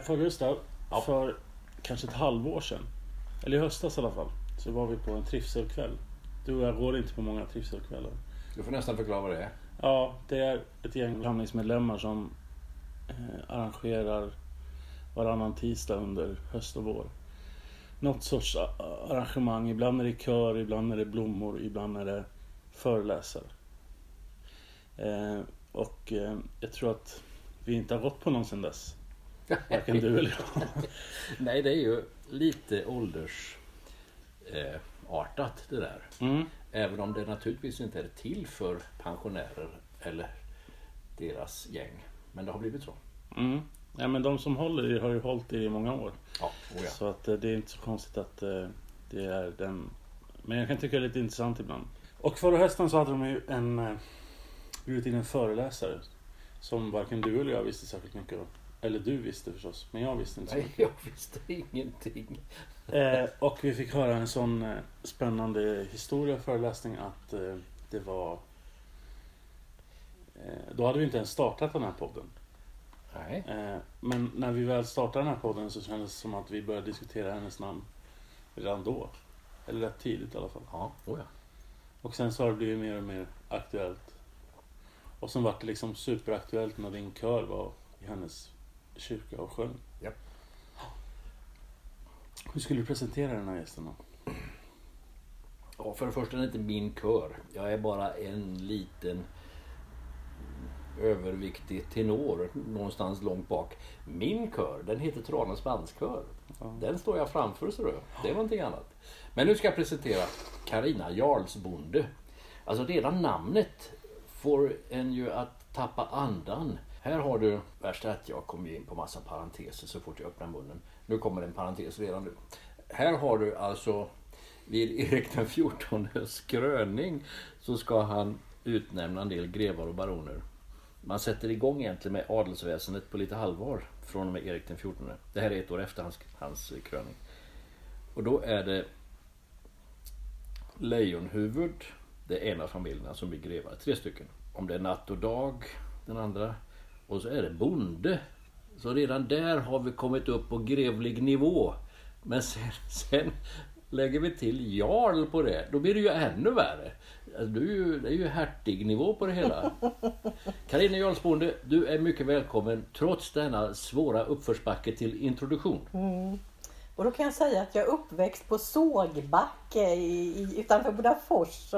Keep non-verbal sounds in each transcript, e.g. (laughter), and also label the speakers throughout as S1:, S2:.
S1: Eh, För Gustav, för kanske ett halvår sedan, eller i höstas i alla fall, så var vi på en trivselkväll. Du och jag går inte på många trivselkvällar.
S2: Du får nästan förklara vad det är.
S1: Ja, det är ett gäng församlingsmedlemmar som eh, arrangerar varannan tisdag under höst och vår. Något sorts arrangemang. Ibland är det kör, ibland är det blommor, ibland är det föreläsare. Eh, och eh, jag tror att vi inte har gått på någon sedan dess. Varken du eller jag. (laughs)
S2: Nej, det är ju lite åldersartat eh, artat det där.
S1: Mm.
S2: Även om det naturligtvis inte är till för pensionärer eller deras gäng. Men det har blivit så.
S1: Mm. Ja, men de som håller i har ju hållit i i många år.
S2: Ja, oh ja.
S1: Så att eh, det är inte så konstigt att eh, det är den. Men jag kan tycka det är lite intressant ibland. Och förra hösten så hade de ju en eh, bjudit in en föreläsare. Som varken du eller jag visste särskilt mycket om. Eller du visste förstås, men jag visste inte så
S2: Nej,
S1: mycket.
S2: jag visste ingenting.
S1: Eh, och vi fick höra en sån eh, spännande historia föreläsning att eh, det var... Eh, då hade vi inte ens startat den här podden.
S2: Nej.
S1: Eh, men när vi väl startade den här podden så kändes det som att vi började diskutera hennes namn redan då. Eller rätt tidigt i alla fall.
S2: Ja, oh ja.
S1: Och sen så har det blivit mer och mer aktuellt. Och sen var det liksom superaktuellt när din kör var i hennes kyrka och sjöng.
S2: Japp.
S1: Hur skulle du presentera den här gästen då?
S2: Ja, för det första är det inte min kör. Jag är bara en liten överviktig tenor någonstans långt bak. Min kör, den heter Tranås bandskör. Den står jag framför så du. Det är någonting annat. Men nu ska jag presentera Karina Jarlsbonde. Alltså redan namnet får en ju att tappa andan. Här har du, värst är att jag kommer in på massa parenteser så fort jag öppnar munnen. Nu kommer en parentes redan nu. Här har du alltså vid Erik den XIVs kröning så ska han utnämna en del grevar och baroner. Man sätter igång egentligen med adelsväsendet på lite halvår från och med Erik den XIV. Det här är ett år efter hans, hans kröning. Och då är det Lejonhuvud, det är en av familjerna som blir grevar. Tre stycken. Om det är natt och dag, den andra. Och så är det bonde. Så redan där har vi kommit upp på grevlig nivå. Men sen, sen lägger vi till jarl på det. Då blir det ju ännu värre. Alltså, du är ju, det är ju hertignivå på det hela. Carina Jarlsbonde, du är mycket välkommen trots denna svåra uppförsbacke till introduktion.
S3: Och då kan jag säga att jag är uppväxt på Sågbacke i, i, utanför Bodafors.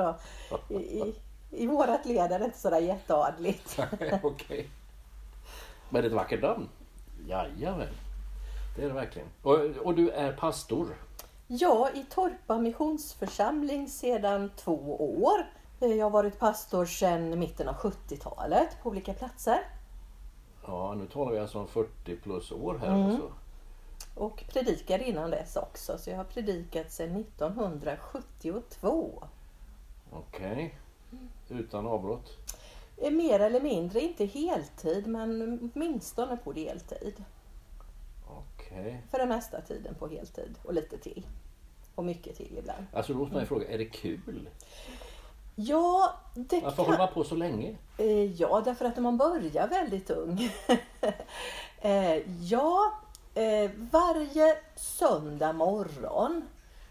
S3: I, i, I vårat led är det inte sådär jätteadligt. (laughs)
S2: Okej. Men det är ett vackert namn. Jajamän. Det är det verkligen. Och, och du är pastor.
S3: Ja, i Torpa missionsförsamling sedan två år. Jag har varit pastor sedan mitten av 70-talet på olika platser.
S2: Ja, nu talar vi alltså om 40 plus år här.
S3: Mm.
S2: Alltså.
S3: Och predikar innan dess också. Så jag har predikat sedan 1972.
S2: Okej. Utan avbrott.
S3: Mer eller mindre, inte heltid men åtminstone på deltid.
S2: Okej.
S3: För den mesta tiden på heltid och lite till. Och mycket till ibland.
S2: Alltså då måste man ju fråga, är det kul?
S3: Ja, det
S2: Varför
S3: kan...
S2: håller man på så länge?
S3: Eh, Ja, därför att man börjar väldigt ung. (laughs) Eh, ja, eh, varje söndag morgon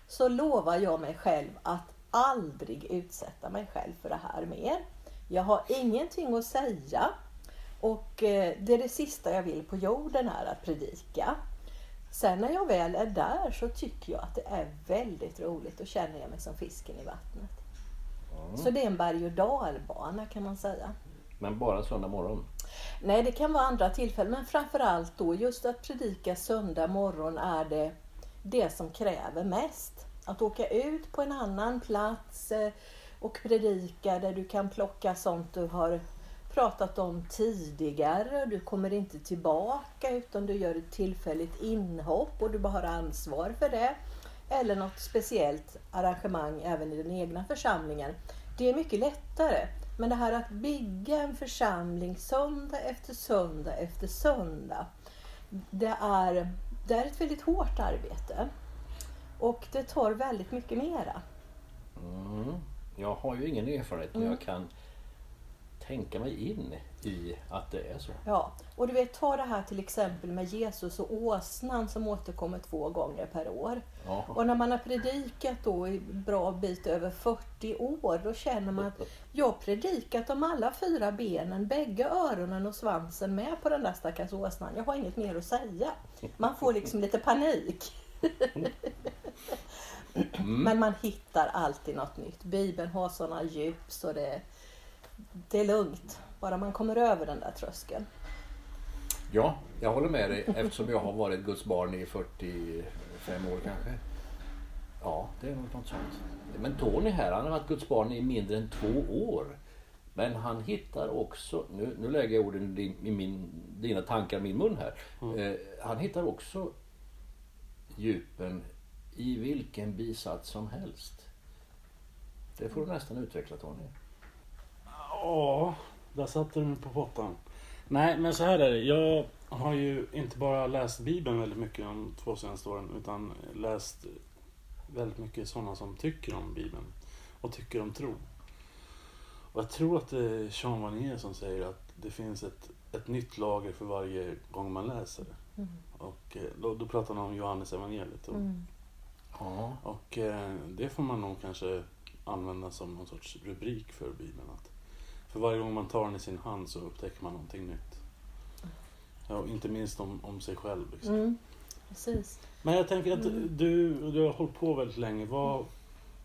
S3: så lovar jag mig själv att aldrig utsätta mig själv för det här mer. Jag har ingenting att säga och eh, det är det sista jag vill på jorden är att predika. Sen när jag väl är där så tycker jag att det är väldigt roligt och känner jag mig som fisken i vattnet. Så det är en berg och dalbana kan man säga.
S2: Men bara söndag morgon.
S3: Nej, det kan vara andra tillfällen, men framförallt då just att predika söndag morgon är det det som kräver mest. Att åka ut på en annan plats eh, och predika där du kan plocka sånt du har pratat om tidigare. Du kommer inte tillbaka utan du gör ett tillfälligt inhopp och du bara har ansvar för det. Eller något speciellt arrangemang även i den egna församlingen. Det är mycket lättare. Men det här att bygga en församling söndag efter söndag efter söndag. Det är, det är ett väldigt hårt arbete. Och det tar väldigt mycket mera.
S2: Mm. Jag har ju ingen erfarenhet men
S3: Mm.
S2: jag kan tänka mig in i att det är så.
S3: Ja, och du vet ta det här till exempel med Jesus och åsnan som återkommer två gånger per år.
S2: Ja.
S3: Och när man har predikat då i bra bit över 40 år då känner man att jag har predikat om alla fyra benen, bägge öronen och svansen med på den där stackars åsnan. Jag har inget mer att säga. Man får liksom lite panik. (laughs) Men man hittar alltid något nytt. Bibeln har sådana djup så det, det är lugnt. Bara man kommer över den där tröskeln.
S2: Ja, jag håller med dig eftersom jag har varit Guds barn i 45 år kanske. Ja, det är nog något sånt. Men Tony här, han har varit Guds barn i mindre än två år. Men han hittar också, nu, nu lägger jag orden i, din, i min, dina tankar i min mun här. Eh, han hittar också djupen i vilken bisats som helst. Det får du nästan utveckla Tony.
S1: Ja, där satte du mig på pottan. Nej, men så här är det. Jag har ju inte bara läst Bibeln väldigt mycket de två senaste åren utan läst väldigt mycket sådana som tycker om Bibeln och tycker om tro. Och jag tror att det är Jean Vanier som säger att det finns ett, ett nytt lager för varje gång man läser det. Och eh, då, då pratar han om Johannes evangeliet. Och,
S2: Ja.
S1: och eh, det får man nog kanske använda som någon sorts rubrik för Bibeln. Att för varje gång man tar den i sin hand så upptäcker man någonting nytt. Ja, och inte minst om, om sig själv. Liksom.
S3: Mm, precis.
S1: Men jag tänker att du, du har hållit på väldigt länge. Var,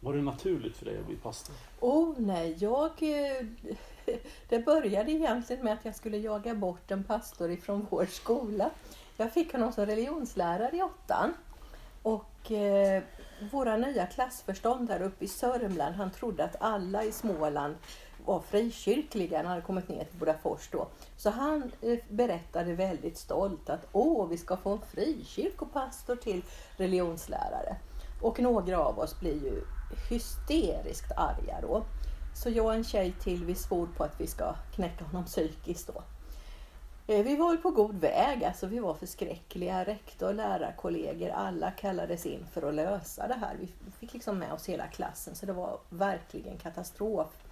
S1: var det naturligt för dig att bli pastor?
S3: Oh nej, jag... eh, (laughs) Det började egentligen med att jag skulle jaga bort en pastor ifrån vår skola. Jag fick honom som religionslärare i åttan. Och eh, våra nya klassförstånd uppe i Sörmland, han trodde att alla i Småland var frikyrkliga. Han hade kommit ner till Bodafors då. Så han eh, berättade väldigt stolt att åh, vi ska få en frikyrkopastor till religionslärare. Och några av oss blir ju hysteriskt arga då. Så jag och en tjej till, vi svor på att vi ska knäcka honom psykiskt då. Eh, vi var ju på god väg, alltså vi var förskräckliga. Rektor, lärarkollegor, alla kallades in för att lösa det här. Vi fick liksom med oss hela klassen så det var verkligen katastrof.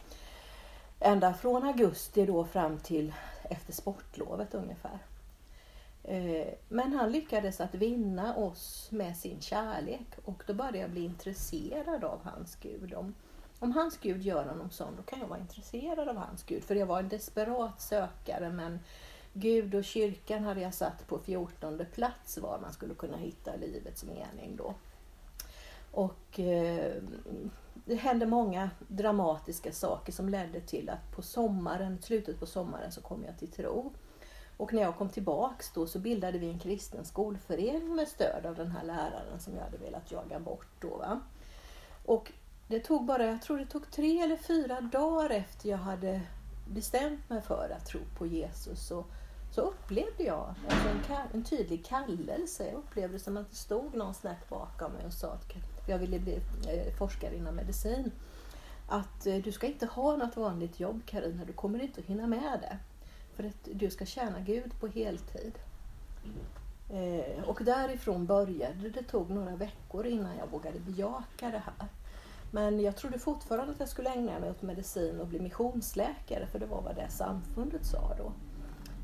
S3: Ända från augusti då fram till efter sportlovet ungefär. Eh, men han lyckades att vinna oss med sin kärlek och då började jag bli intresserad av hans Gud. Om, om hans Gud gör honom sån, då kan jag vara intresserad av hans Gud. För jag var en desperat sökare men Gud och kyrkan hade jag satt på 14 plats var man skulle kunna hitta livets mening då. Och eh, det hände många dramatiska saker som ledde till att på sommaren, slutet på sommaren så kom jag till tro. Och när jag kom tillbaks då så bildade vi en kristen skolförening med stöd av den här läraren som jag hade velat jaga bort då. Va? Och det tog bara, jag tror det tog tre eller fyra dagar efter jag hade bestämt mig för att tro på Jesus så, så upplevde jag alltså en, en tydlig kallelse. Jag upplevde som att det stod någon snett bakom mig och sa att jag ville bli eh, forskare inom medicin. Att eh, du ska inte ha något vanligt jobb Karina, du kommer inte att hinna med det. För att du ska tjäna Gud på heltid. Eh, och därifrån började det. tog några veckor innan jag vågade bejaka det här. Men jag trodde fortfarande att jag skulle ägna mig åt medicin och bli missionsläkare för det var vad det samfundet sa då.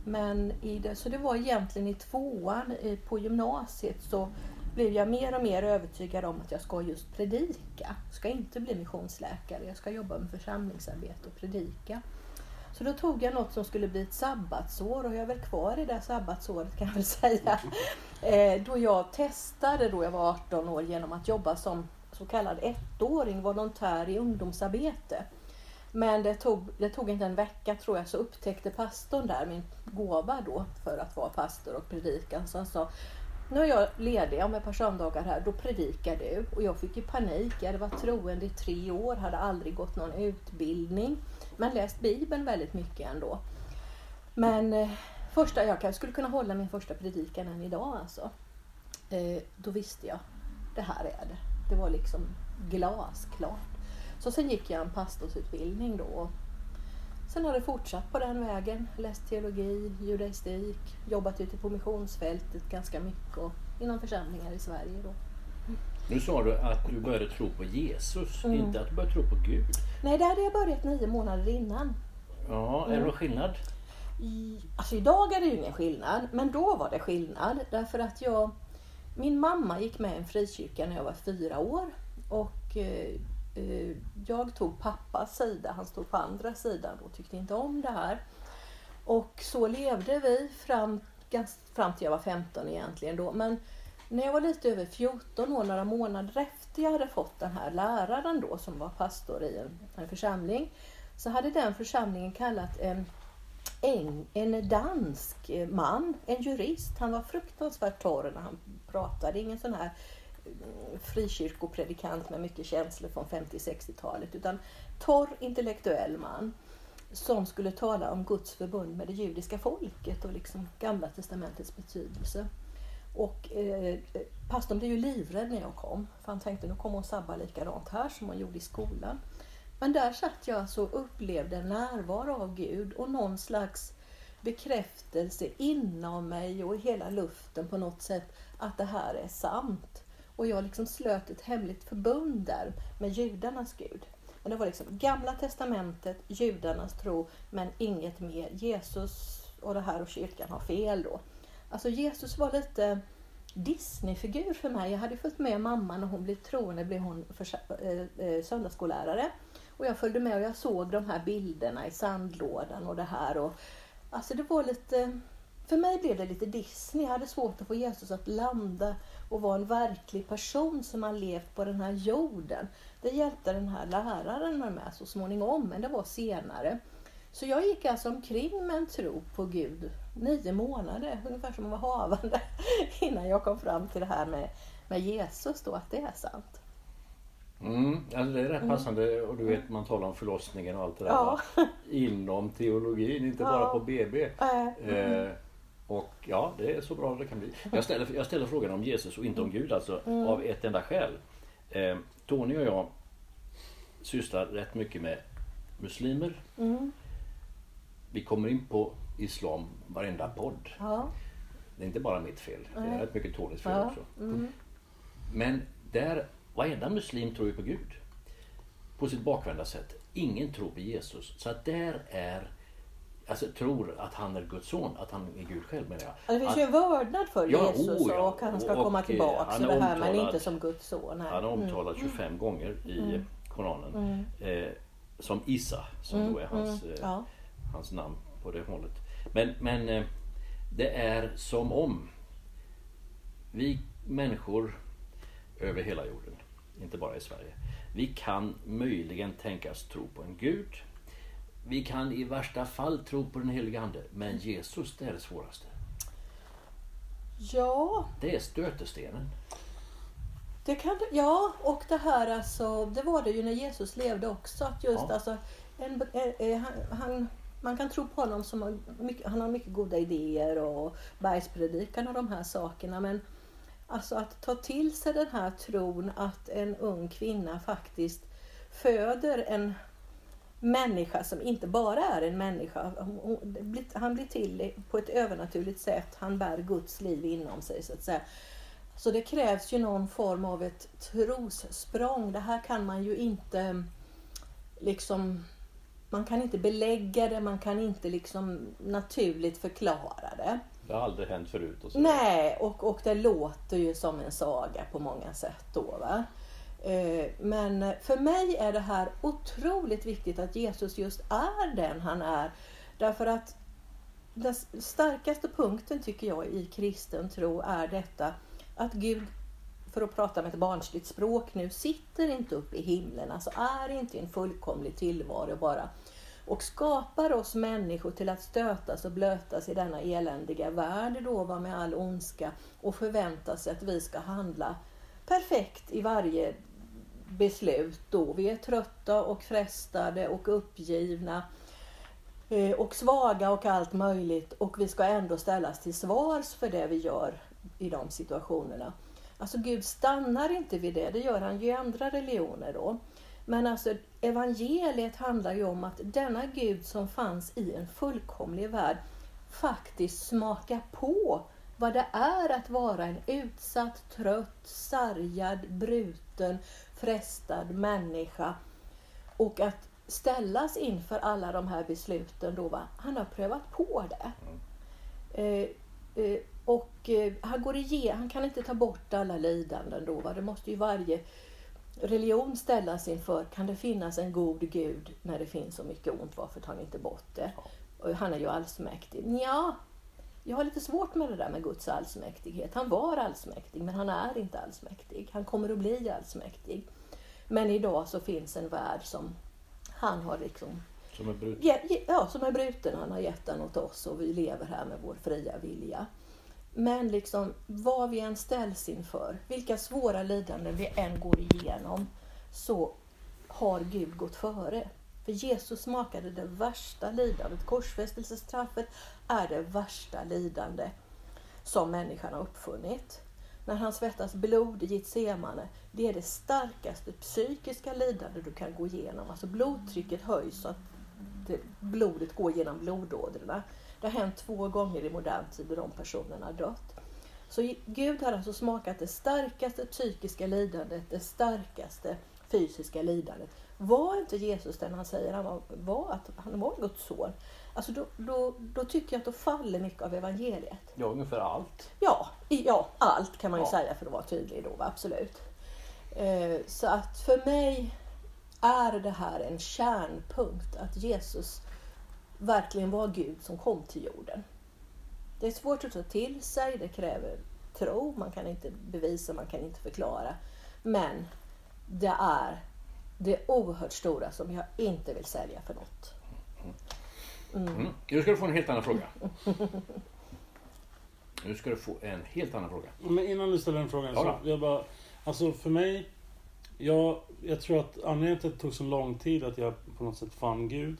S3: Men i det, så det var egentligen i tvåan på gymnasiet så blev jag mer och mer övertygad om att jag ska just predika. Jag ska inte bli missionsläkare, jag ska jobba med församlingsarbete och predika. Så då tog jag något som skulle bli ett sabbatsår och jag är väl kvar i det sabbatsåret kan jag väl säga. Eh, då jag testade då jag var 18 år genom att jobba som så kallad ettåring, volontär i ungdomsarbete. Men det tog, det tog inte en vecka tror jag så upptäckte pastorn där min gåva då för att vara pastor och predika. Så han sa nu är jag ledig om ett par söndagar här, då predikar du. Och jag fick ju panik. Jag hade varit troende i tre år, hade aldrig gått någon utbildning. Men läst Bibeln väldigt mycket ändå. Men eh, första, jag skulle kunna hålla min första predikan än idag alltså. Eh, då visste jag, det här är det. Det var liksom glasklart. Så sen gick jag en pastorsutbildning då. Sen har det fortsatt på den vägen. Läst teologi, judaistik, jobbat ute på missionsfältet ganska mycket och inom församlingar i Sverige då.
S2: Nu sa du att du började tro på Jesus, mm. inte att du började tro på Gud.
S3: Nej, det hade jag börjat nio månader innan.
S2: Ja, är det någon skillnad?
S3: I, alltså idag är det ju ingen skillnad, men då var det skillnad. Därför att jag, min mamma gick med i en frikyrka när jag var fyra år. Och eh, Eh, jag tog pappas sida, han stod på andra sidan och tyckte inte om det här. Och så levde vi fram, fram till jag var 15 egentligen då. Men när jag var lite över 14 år, några månader efter jag hade fått den här läraren då som var pastor i en, en församling, så hade den församlingen kallat en, en, en dansk man, en jurist. Han var fruktansvärt torr när han pratade, ingen sån här frikyrkopredikant med mycket känslor från 50-60-talet utan torr intellektuell man som skulle tala om Guds förbund med det judiska folket och liksom Gamla testamentets betydelse. Och eh, pastorn blev ju livrädd när jag kom. För han tänkte nu kommer hon sabba likadant här som hon gjorde i skolan. Men där satt jag alltså och upplevde en närvaro av Gud och någon slags bekräftelse inom mig och i hela luften på något sätt att det här är sant. Och jag liksom slöt ett hemligt förbund där med judarnas Gud. Och det var liksom Gamla Testamentet, judarnas tro, men inget mer. Jesus och det här och kyrkan har fel då. Alltså Jesus var lite Disneyfigur för mig. Jag hade följt med mamma när hon blev troende, blev hon för, eh, eh söndagsskollärare. Och jag följde med och jag såg de här bilderna i sandlådan och det här. Och, alltså det var lite, för mig blev det lite Disney. Jag hade svårt att få Jesus att landa och vara en verklig person som har levt på den här jorden. Det hjälpte den här läraren med så småningom, men det var senare. Så jag gick alltså omkring med en tro på Gud nio månader, ungefär som att vara havande, (laughs) innan jag kom fram till det här med, med Jesus då, att det är sant.
S2: Mm, alltså det är rätt mm. passande och du vet man talar om förlossningen och allt det där. Ja. Inom teologin, inte ja. bara på BB. Mm. Eh, och ja, det är så bra det kan bli. Jag ställer, jag ställer frågan om Jesus och inte om Gud alltså mm. av ett enda skäl. Eh, Tony och jag sysslar rätt mycket med muslimer. Mm. Vi kommer in på Islam varenda podd. Ja. Det är inte bara mitt fel. Det är rätt mycket Tonys fel ja. också. Mm. Men där, varenda muslim tror ju på Gud. På sitt bakvända sätt. Ingen tror på Jesus. Så att där är Alltså tror att han är Guds son, att han är Gud själv menar jag.
S3: Det finns ju en vördnad för ja, Jesus oh, ja. och han ska och, komma tillbaka och det här men inte som Guds son. Här.
S2: Han är omtalad mm. 25 gånger i mm. Koranen. Mm. Eh, som Isa, som mm. då är hans, mm. eh, ja. hans namn på det hållet. Men, men eh, det är som om vi människor över hela jorden, inte bara i Sverige, vi kan möjligen tänkas tro på en Gud. Vi kan i värsta fall tro på den helige Ande, men Jesus det är det svåraste.
S3: Ja.
S2: Det är stötestenen.
S3: Det kan, ja, och det här alltså, det var det ju när Jesus levde också. Att just ja. alltså, en, en, en, han, man kan tro på honom som mycket, han har mycket goda idéer och bergspredikan och de här sakerna. Men alltså att ta till sig den här tron att en ung kvinna faktiskt föder en människa som inte bara är en människa. Han blir till på ett övernaturligt sätt. Han bär Guds liv inom sig så att säga. Så det krävs ju någon form av ett trossprång. Det här kan man ju inte liksom man kan inte belägga det, man kan inte liksom naturligt förklara det.
S2: Det har aldrig hänt förut. Och så.
S3: Nej, och, och det låter ju som en saga på många sätt då. Va? Eh, men för mig är det här otroligt viktigt att Jesus just är den han är. Därför att den starkaste punkten tycker jag i kristen tro är detta att Gud, för att prata med ett barnsligt språk nu, sitter inte uppe i himlen, alltså är inte en fullkomlig tillvaro bara och skapar oss människor till att stötas och blötas i denna eländiga värld då var med all ondska och förväntar sig att vi ska handla perfekt i varje beslut då. Vi är trötta och frestade och uppgivna eh, och svaga och allt möjligt och vi ska ändå ställas till svars för det vi gör i de situationerna. Alltså Gud stannar inte vid det, det gör han ju i andra religioner då. Men alltså evangeliet handlar ju om att denna Gud som fanns i en fullkomlig värld faktiskt smakar på vad det är att vara en utsatt, trött, sargad, bruten, frestad människa. Och att ställas inför alla de här besluten då, va? han har prövat på det. Eh, eh, och eh, han går igenom, han kan inte ta bort alla lidanden då, va? det måste ju varje religion ställas inför, kan det finnas en god gud när det finns så mycket ont, varför tar ni inte bort det? Och han är ju allsmäktig. Ja, jag har lite svårt med det där med Guds allsmäktighet. Han var allsmäktig, men han är inte allsmäktig. Han kommer att bli allsmäktig. Men idag så finns en värld som han har liksom
S2: Som är bruten.
S3: Ja, ja, som är bruten. Han har gett den åt oss och vi lever här med vår fria vilja. Men liksom vad vi än ställs inför, vilka svåra lidanden vi än går igenom, så har Gud gått före. För Jesus smakade det värsta lidandet. Korsfästelsestraffet är det värsta lidande som människan har uppfunnit. När han svettas blod i Getsemane, det är det starkaste psykiska lidande du kan gå igenom. Alltså blodtrycket höjs så att det, blodet går genom blodådrorna. Det har hänt två gånger i modern tid där de personerna har dött. Så Gud har alltså smakat det starkaste psykiska lidandet, det starkaste fysiska lidandet. Var inte Jesus den han säger han var, var att han var Guds son? Alltså då, då, då tycker jag att då faller mycket av evangeliet.
S2: Ja, ungefär allt.
S3: Ja, ja allt kan man ju
S2: Ja.
S3: säga för att vara tydlig då, absolut. Eh, så att för mig är det här en kärnpunkt att Jesus verkligen var Gud som kom till jorden. Det är svårt att ta till sig, det kräver tro, man kan inte bevisa, man kan inte förklara. Men det är det oerhört stora som jag inte vill sälja för något.
S2: Mm. Nu ska du få en helt annan fråga. (laughs) Nu ska du få en helt annan fråga.
S1: Men innan du ställer den frågan
S2: Ja
S1: så jag bara, alltså för mig, jag, jag tror att anledningen till att det tog så lång tid att jag på något sätt fann Gud,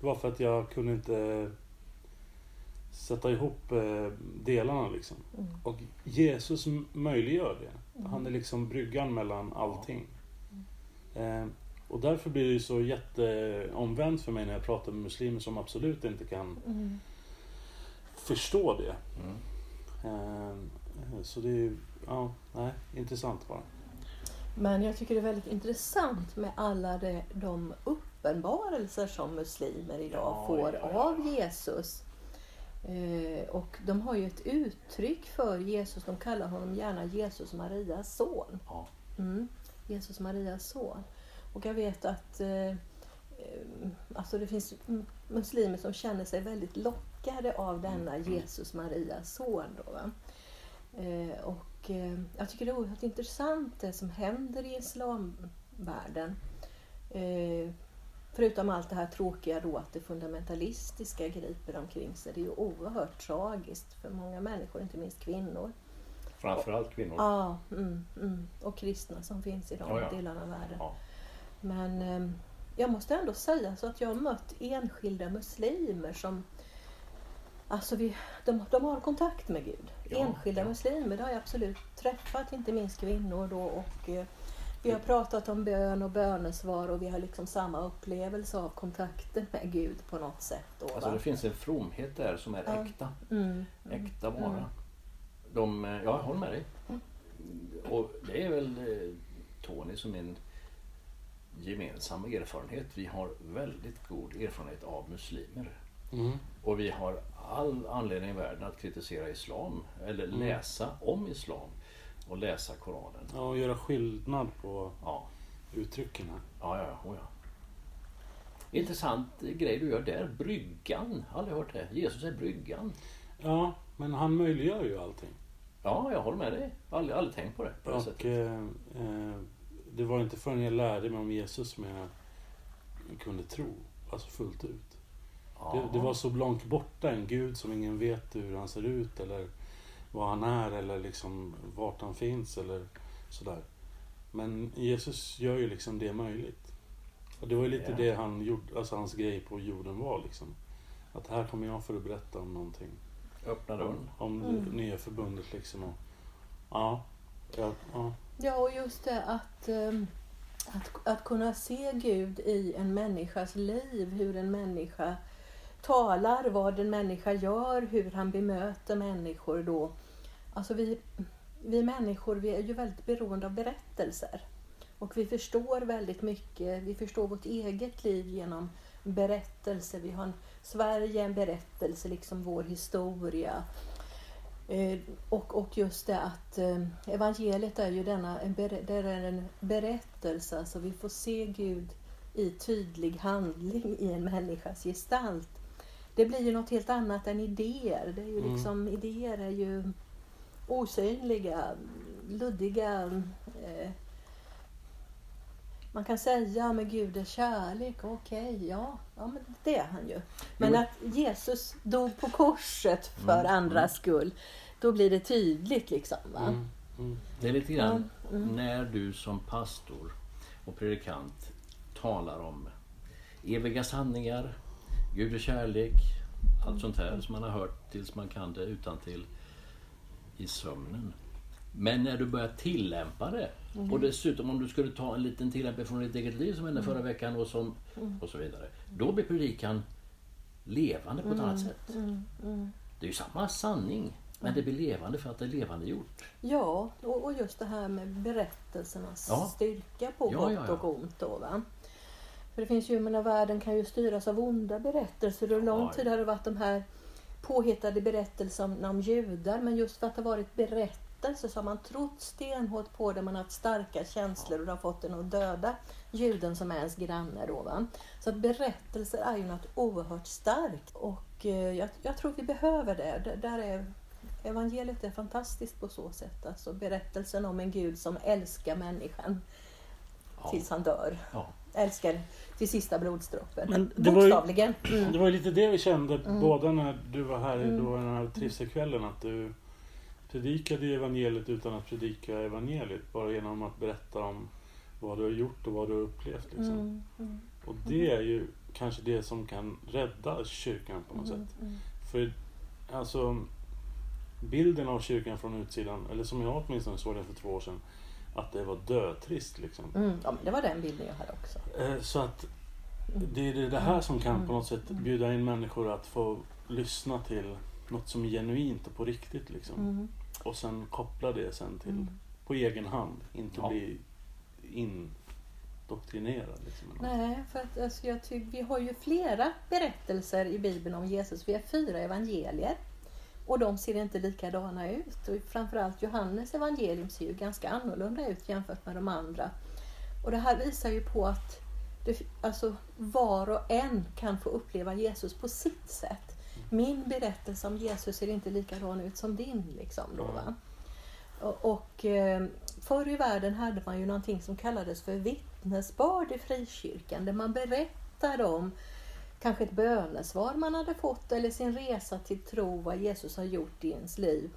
S1: det var för att jag kunde inte sätta ihop eh, delarna liksom. Och Jesus möjliggör det. Han är liksom bryggan mellan allting. Eh, och därför blir det så jätteomvänt för mig när jag pratar med muslimer som absolut inte kan förstå det.
S2: Mm.
S1: Eh, Så det är ju, ja, nej, intressant bara.
S3: Men jag tycker det är väldigt intressant med alla de, de uppenbarelser som muslimer idag
S2: Ja,
S3: får
S2: ja, ja,
S3: av Jesus. Eh, och de har ju ett uttryck för Jesus, de kallar honom gärna Jesus Marias son.
S2: Ja.
S3: Mm, Jesus Marias son. Och jag vet att eh, alltså det finns muslimer som känner sig väldigt lockade av denna Jesus Marias son. Då, va? Eh, och eh, jag tycker det är oerhört intressant det som händer i islamvärlden. Eh, förutom allt det här tråkiga då att det fundamentalistiska griper omkring sig. Det är ju oerhört tragiskt för många människor, inte minst kvinnor.
S2: Framförallt kvinnor.
S3: Ja, mm, mm. och kristna som finns i de
S2: Ja, ja.
S3: delarna av världen.
S2: Ja.
S3: Men eh, jag måste ändå säga så att jag har mött enskilda muslimer som Alltså vi, de, de har kontakt med Gud. Enskilda muslimer, det har jag absolut träffat, inte minst kvinnor då. Och, eh, vi har pratat om bön och bönesvar och vi har liksom samma upplevelse av kontakten med Gud på något sätt. Då,
S2: Alltså det finns en fromhet där som är äkta.
S3: Mm.
S2: Äkta vara. De, eh, ja, jag håller med dig. och det är väl eh, Tony som min gemensamma erfarenhet. Vi har väldigt god erfarenhet av muslimer.
S1: Mm.
S2: Och vi har all anledning i världen att kritisera islam eller
S1: Mm.
S2: läsa om islam och läsa Koranen.
S1: Ja, och göra skillnad på
S2: Ja,
S1: uttrycken här.
S2: ja, ja. Oh ja. Intressant grej du gör där. Bryggan. Aldrig hört det. Jesus är bryggan.
S1: Ja, men han möjliggör ju allting.
S2: Ja, jag håller med dig. Aldrig, aldrig tänkt på det på det
S1: Och
S2: sättet.
S1: eh, eh, det var inte förrän jag lärde mig om Jesus som jag kunde tro, alltså fullt ut. Det, det var så långt borta, en gud som ingen vet hur han ser ut eller vad han är eller liksom vart han finns eller sådär. Men Jesus gör ju liksom det möjligt. Och det var ju lite
S2: Ja.
S1: det han gjorde, alltså hans grej på jorden var liksom. Att här kommer jag för att berätta om någonting.
S2: Öppna
S1: Om,
S2: dörren.
S1: om
S3: Mm.
S1: det nya förbundet liksom. Och, ja, ja, ja.
S3: Ja, och just det att, ehm, att, att kunna se Gud i en människas liv, hur en människa talar, vad en människa gör, hur han bemöter människor då. Alltså vi, vi människor vi är ju väldigt beroende av berättelser. Och vi förstår väldigt mycket, vi förstår vårt eget liv genom berättelser. Vi har en, Sverige en berättelse, liksom vår historia. Eh, och, och just det att eh, evangeliet är ju denna, en, det är en berättelse, alltså vi får se Gud i tydlig handling i en människas gestalt. Det blir ju något helt annat än idéer. Det är ju
S1: Mm.
S3: liksom, idéer är ju osynliga, luddiga. Eh, man kan säga med Gud är kärlek, okej, ja, ja men det är han ju. Men
S2: Jo.
S3: att Jesus dog på korset för
S2: Mm,
S3: andras skull, då blir det tydligt liksom. Va?
S1: Mm, mm.
S2: Det är lite grann
S3: mm.
S2: när du som pastor och predikant talar om eviga sanningar, Gud är kärlek, allt sånt här som man har hört tills man kan det utan till i sömnen. Men när du börjar tillämpa det
S3: Mm.
S2: och dessutom om du skulle ta en liten tillämpning från ditt eget liv som hände
S3: Mm.
S2: förra veckan och, som, och så vidare. Då blir predikan levande på ett annat sätt.
S3: Mm, mm.
S2: Det är ju samma sanning men det blir levande för att det är levande gjort.
S3: Ja, och, just det här med berättelsernas
S2: Ja.
S3: styrka på
S2: Ja,
S3: gott
S2: ja, ja.
S3: och ont. Då, va? För det finns ju, menar, världen kan ju styras av onda berättelser. Och lång tid har det varit de här påhittade berättelserna om judar. Men just för att det varit berättelser så har man trott stenhårt på det. Man har haft starka känslor och det har fått en att döda juden som är ens granne. Då, va? Så att berättelser är ju något oerhört starkt. Och eh, jag, jag tror vi behöver det. det där är Evangeliet är fantastiskt på så sätt. Alltså berättelsen om en Gud som älskar människan
S2: Ja.
S3: tills han dör.
S2: Ja.
S3: Älskar till sista blodsdroppen.
S1: Men det var ju-
S3: Bokstavligen. Mm.
S1: Det var lite det vi kände
S3: Mm.
S1: båda när du var här
S3: Mm.
S1: då den här trivselkvällen. Att du predikade ju evangeliet utan att predika evangeliet. Bara genom att berätta om vad du har gjort och vad du har upplevt. Liksom.
S3: Mm. Mm.
S1: Och det är ju kanske det som kan rädda kyrkan på något
S3: Mm.
S1: sätt.
S3: Mm.
S1: För alltså bilden av kyrkan från utsidan, eller som jag åtminstone såg den för två år sedan, att det var dötrist liksom.
S3: Mm. Ja, men det var den bilden jag hade också.
S1: Eh, Så att det är det här som kan på något sätt bjuda in människor att få lyssna till något som är genuint och på riktigt liksom.
S3: Mm.
S1: Och sen koppla det sen till
S3: Mm.
S1: på egen hand, inte
S2: Ja.
S1: bli indoktrinerad. Liksom.
S3: Nej, för att alltså, jag tycker vi har ju flera berättelser i Bibeln om Jesus. Vi har fyra evangelier. Och de ser inte likadana ut. Och framförallt Johannes evangelium ser ju ganska annorlunda ut jämfört med de andra. Och det här visar ju på att det, alltså, var och en kan få uppleva Jesus på sitt sätt. Min berättelse om Jesus ser inte likadan ut som din. Liksom, då, va? Och, och eh, förr i världen hade man ju någonting som kallades för vittnesbörd i frikyrkan där man berättade om kanske ett bönesvar man hade fått eller sin resa till tro, vad Jesus har gjort i ens liv.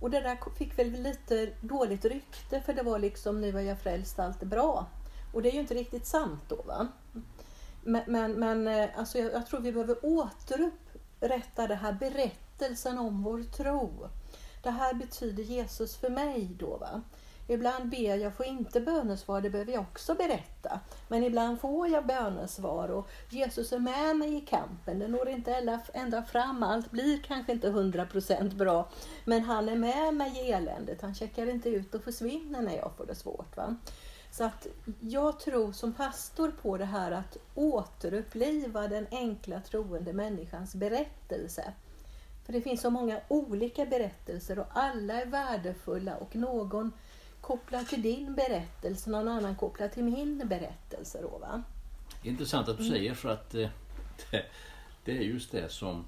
S3: Och det där fick väl lite dåligt rykte för det var liksom nu är jag frälst, allt är bra. Och det är ju inte riktigt sant då. va. Men, men, men eh, alltså jag, jag tror vi behöver Berättar det här berättelsen om vår tro. Det här betyder Jesus för mig då. Va? Ibland ber jag, får inte bönesvar, det behöver jag också berätta. Men ibland får jag bönesvar och Jesus är med mig i kampen. Det når inte ända fram, allt blir kanske inte 100% bra. Men han är med mig i eländet, han checkar inte ut och försvinner när jag får det svårt. Va? Så att jag tror som pastor på det här att återuppliva den enkla troende människans berättelse. För det finns så många olika berättelser och alla är värdefulla och någon kopplar till din berättelse, någon annan kopplar till min berättelse. Då, va?
S2: Intressant att du mm. säger för att eh, det, det är just det som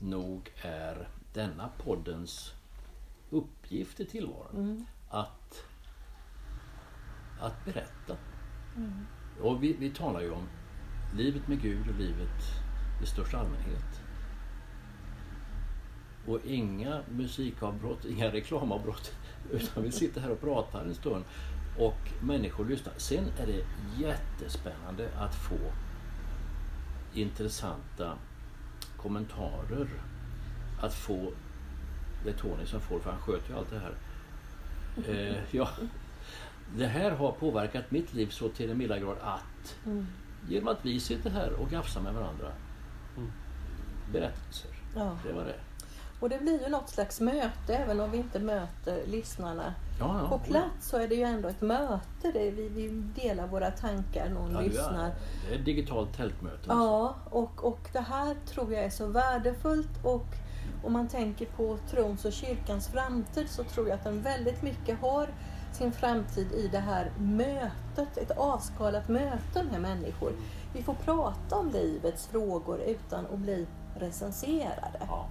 S2: nog är denna poddens uppgift i tillvaron. Mm. Att, att berätta. Mm. Och vi, vi talar ju om livet med Gud och livet i största allmänhet. Och inga musikavbrott, inga reklamavbrott. (laughs) Utan vi sitter här och pratar en stund och människor lyssnar. Sen är det jättespännande att få intressanta kommentarer. Att få, det är Tony som får för han sköter ju allt det här. Eh, ja, det här har påverkat mitt liv så till en milda grad att mm. genom att vi sitter här och gafsar med varandra. Mm. Berättelser. Ja. Det var det.
S3: Och det blir ju något slags möte även om vi inte möter lyssnarna ja, ja, på plats så är det ju ändå ett möte. Det vi, vi delar våra tankar, någon ja, lyssnar. Är,
S2: det är ett digitalt tältmöte.
S3: Ja, och, och det här tror jag är så värdefullt och om man tänker på trons och kyrkans framtid så tror jag att den väldigt mycket har sin framtid i det här mötet, ett avskalat möte med människor. Vi får prata om livets frågor utan att bli recenserade. Ja.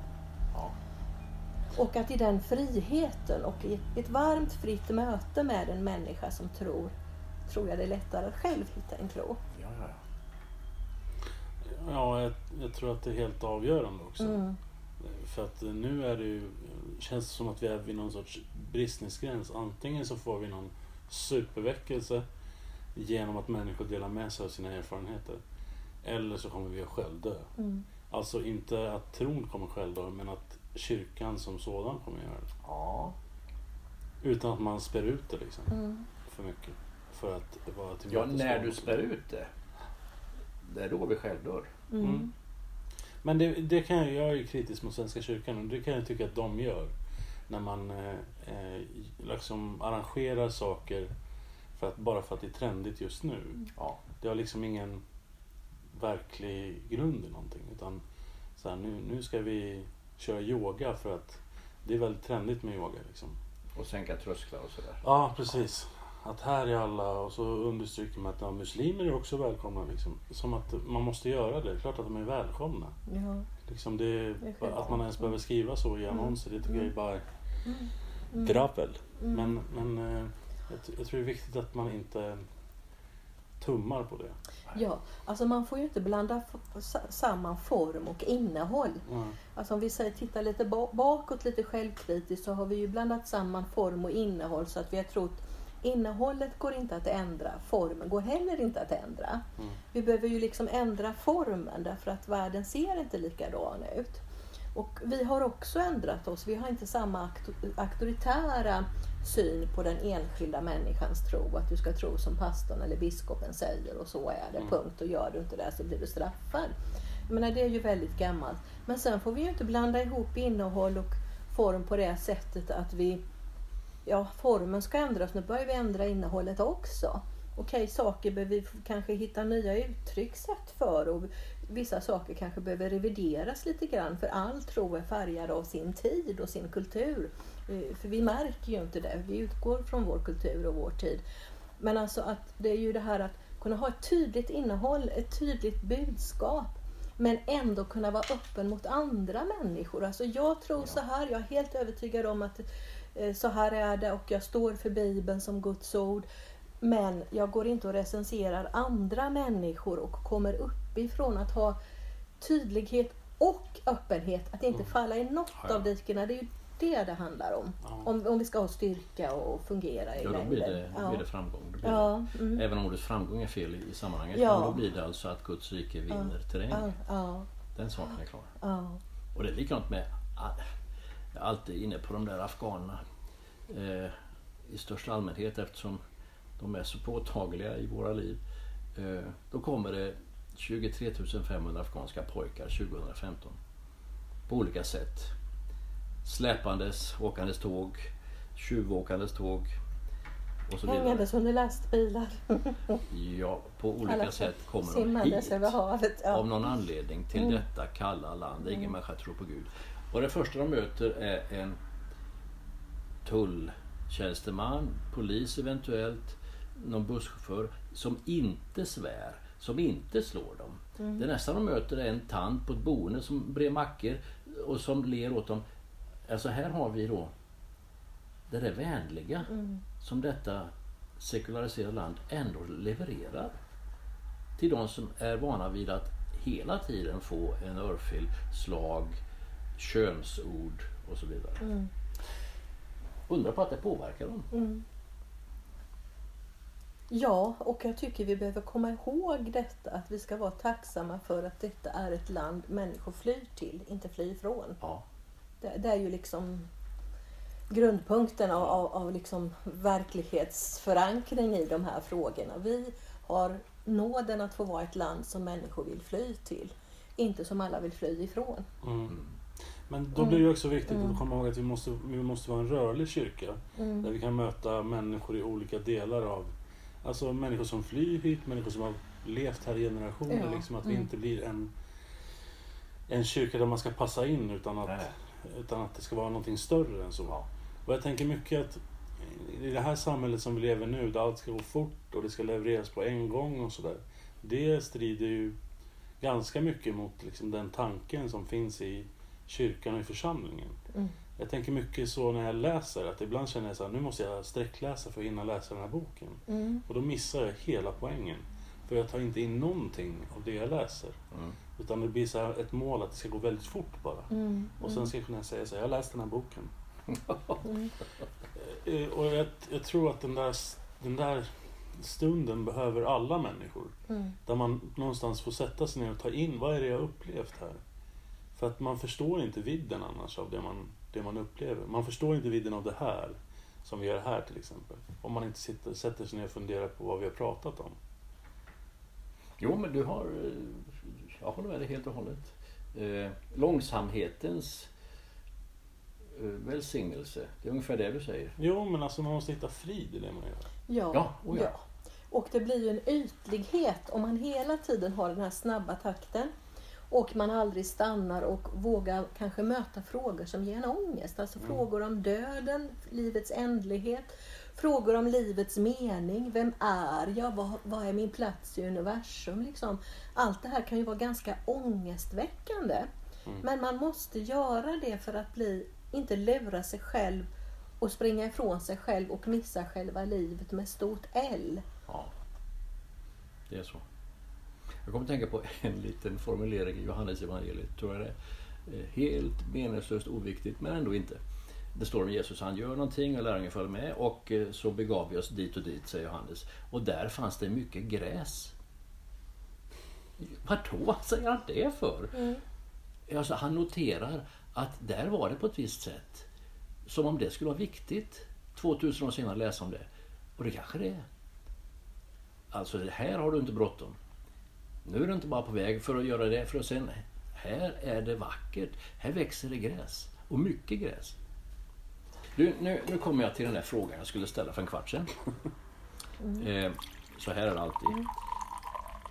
S3: Och att i den friheten och i ett varmt fritt möte med en människa som tror, tror jag det är lättare att själv hitta en tro.
S1: Ja, ja. ja jag, jag tror att det är helt avgörande också. Mm. För att nu är det ju, känns det som att vi är vid någon sorts bristningsgräns. Antingen så får vi någon superväckelse genom att människor delar med sig av sina erfarenheter. Eller så kommer vi att självdö. Mm. Alltså inte att tron kommer självdö, men att kyrkan som sådan kommer göra det. Ja. Utan att man spär ut det liksom. Mm. För mycket. För att vara
S2: till Ja, när du spär ut det. Det är då vi självdör. Mm. Mm.
S1: Men det, det, kan jag, jag är kritisk mot Svenska kyrkan och det kan jag tycka att de gör. När man eh, eh, liksom arrangerar saker för att, bara för att det är trendigt just nu. Ja. Det har liksom ingen verklig grund i någonting. Utan så här, nu, nu ska vi köra yoga för att det är väldigt trendigt med yoga. Liksom.
S2: Och sänka trösklar och sådär.
S1: Ja, precis. Att här är alla och så understryker man att ja, muslimer är också välkomna. Liksom. Som att man måste göra det. Klart att de är välkomna. Ja. Liksom det, det att man ens behöver skriva så i mm. annonser, det tycker mm. jag är bara mm. mm. dravel. Mm. Men, men eh, jag, jag tror det är viktigt att man inte tummar på det.
S3: Ja, alltså man får ju inte blanda samman form och innehåll. Mm. Alltså om vi säger titta lite bakåt, lite självkritiskt, så har vi ju blandat samman form och innehåll så att vi har trott Innehållet går inte att ändra, formen går heller inte att ändra. Mm. Vi behöver ju liksom ändra formen därför att världen ser inte likadan ut. Och vi har också ändrat oss. Vi har inte samma auktoritära syn på den enskilda människans tro. Att du ska tro som pastorn eller biskopen säger och så är det. Mm. Punkt. Och gör du inte det så blir du straffad. Jag menar, det är ju väldigt gammalt. Men sen får vi ju inte blanda ihop innehåll och form på det sättet att vi... Ja, formen ska ändras. Nu börjar vi ändra innehållet också. Okej, saker behöver vi kanske hitta nya uttryckssätt för. Och vissa saker kanske behöver revideras lite grann för all tro är färgad av sin tid och sin kultur. Eh, för vi märker ju inte det, vi utgår från vår kultur och vår tid. Men alltså att det är ju det här att kunna ha ett tydligt innehåll, ett tydligt budskap men ändå kunna vara öppen mot andra människor. Alltså jag tror så här, jag är helt övertygad om att så här är det och jag står för Bibeln som Guds ord. Men jag går inte och recenserar andra människor och kommer uppifrån att ha tydlighet och öppenhet. Att inte mm. falla i något ja, av dikena. Det är ju det det handlar om. Ja. Om, om vi ska ha styrka och fungera i
S2: ja,
S3: längden.
S2: Då blir det, ja. blir det framgång. Blir ja. det, mm. Även om ordet framgång är fel i, i sammanhanget. Ja. Men då blir det alltså att Guds rike vinner terräng. Den saken är klar. Och det är likadant med, jag är alltid inne på de där afghanerna. Eh, i största allmänhet eftersom de är så påtagliga i våra liv. Eh, då kommer det 23 500 afghanska pojkar 2015. På olika sätt. Släpandes, åkandes tåg, tjuvåkandes tåg och så vidare.
S3: Hängandes under lastbilar. (laughs)
S2: Ja, på olika
S3: Alla
S2: sätt kommer de hit
S3: över havet. Ja.
S2: av någon anledning till
S3: Mm.
S2: detta kalla land ingen människa tror på Gud. Och det första de möter är en tulltjänsteman, polis eventuellt, någon busschaufför som inte svär, som inte slår dem.
S3: Mm.
S2: Det nästa de möter är en tant på ett boende som brer mackor och som ler åt dem. Alltså här har vi då det där vänliga
S3: Mm.
S2: som detta sekulariserade land ändå levererar till de som är vana vid att hela tiden få en örfil, slag, könsord och så vidare.
S3: Mm.
S2: Undrar på att det påverkar dem.
S3: Mm. Ja, och jag tycker vi behöver komma ihåg detta att vi ska vara tacksamma för att detta är ett land människor flyr till, inte flyr ifrån.
S2: Ja.
S3: Det, det är ju liksom grundpunkten av, av, av liksom verklighetsförankring i de här frågorna. Vi har nåden att få vara ett land som människor vill fly till, inte som alla vill fly ifrån.
S1: Mm. Men då blir det också viktigt att komma ihåg att vi måste, vi måste vara en rörlig kyrka.
S3: Mm.
S1: Där vi kan möta människor i olika delar av... Alltså människor som flyr hit, människor som har levt här i generationer.
S3: Ja.
S1: Liksom, att vi
S3: Mm.
S1: inte blir en, en kyrka där man ska passa in utan att,
S2: Nej.
S1: utan att det ska vara någonting större än så. Och jag tänker mycket att i det här samhället som vi lever nu, där allt ska gå fort och det ska levereras på en gång och sådär. Det strider ju ganska mycket mot liksom, den tanken som finns i kyrkan och i församlingen.
S3: Mm.
S1: Jag tänker mycket så när jag läser, att ibland känner jag så här, nu måste jag sträckläsa för att hinna läsa den här boken.
S3: Mm.
S1: Och då missar jag hela poängen. För jag tar inte in någonting av det jag läser.
S2: Mm.
S1: Utan det blir så här ett mål att det ska gå väldigt fort bara.
S3: Mm.
S1: Och sen ska jag kunna säga så här, jag har läst den här boken.
S3: Mm. (laughs)
S1: Eh, Och jag, jag tror att den där, den där stunden behöver alla människor.
S3: Mm.
S1: Där man någonstans får sätta sig ner och ta in, vad är det jag upplevt här? För att man förstår inte vidden annars av det man, det man upplever. Man förstår inte vidden av det här, som vi gör här till exempel. Om man inte sitter, sätter sig ner och funderar på vad vi har pratat om.
S2: Jo, men du har... eh, Jag håller med dig helt och hållet. Eh, långsamhetens eh, välsignelse. Det är ungefär det du säger.
S1: Jo, men alltså man måste hitta frid i det man gör.
S3: Ja,
S2: Ja, oh ja.
S3: ja. Och det blir ju en ytlighet om man hela tiden har den här snabba takten och man aldrig stannar och vågar kanske möta frågor som ger en ångest. Alltså frågor om döden, livets ändlighet, frågor om livets mening. Vem är jag? Vad, vad är min plats i universum? Liksom. Allt det här kan ju vara ganska ångestväckande. Men man måste göra det för att bli, inte lura sig själv och springa ifrån sig själv och missa själva livet med stort L.
S2: Ja, det är så. Jag kommer att tänka på en liten formulering i Johannes evangeliet, tror jag det är. Eh, Helt meningslöst oviktigt, men ändå inte. Det står om Jesus, han gör någonting och lärjungarna följer med och eh, så begav vi oss dit och dit, säger Johannes. Och där fanns det mycket gräs. Vadå säger han det för? Alltså, han noterar att där var det på ett visst sätt. Som om det skulle vara viktigt 2000 år senare läsa om det. Och det kanske det är. Alltså här har du inte bråttom. Nu är du inte bara på väg för att göra det, för att sen, här är det vackert. Här växer det gräs. Och mycket gräs. Du, nu, nu kommer jag till den där frågan jag skulle ställa för en kvart sedan. Eh, så här är det alltid.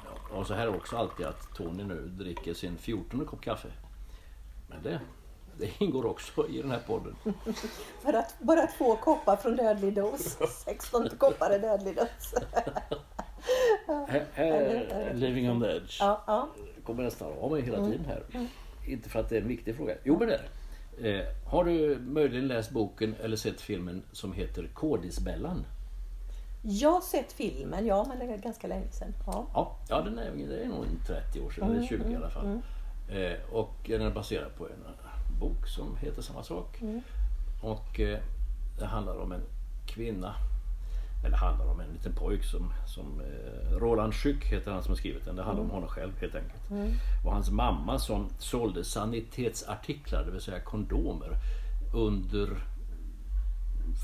S2: Ja, Och så här är det också alltid att Tony nu dricker sin 14 kopp kaffe. Men det, det ingår också i den här podden. (laughs)
S3: För att bara två koppar från dödlig dos. 16 koppar är dödlig dos. (laughs)
S2: Här, här
S1: Living on the edge.
S3: Ja, ja.
S2: kommer nästan av mig hela tiden här. Inte för att det är en viktig fråga. Jo men det är. Eh, har du möjligen läst boken eller sett filmen som heter Kodisbellan?
S3: Jag har sett filmen, ja, men det är ganska länge sedan. Ja.
S2: Ja, ja den är, det är nog 30 år sedan, eller 20 i alla fall. Eh, och den är baserad på en eh, bok som heter samma sak. Och eh, det handlar om en kvinna, eller handlar om en liten pojk som, som eh, Roland Schück heter han som har skrivit den. Det handlar om honom själv helt enkelt. Och hans mamma som sålde sanitetsartiklar, det vill säga kondomer, under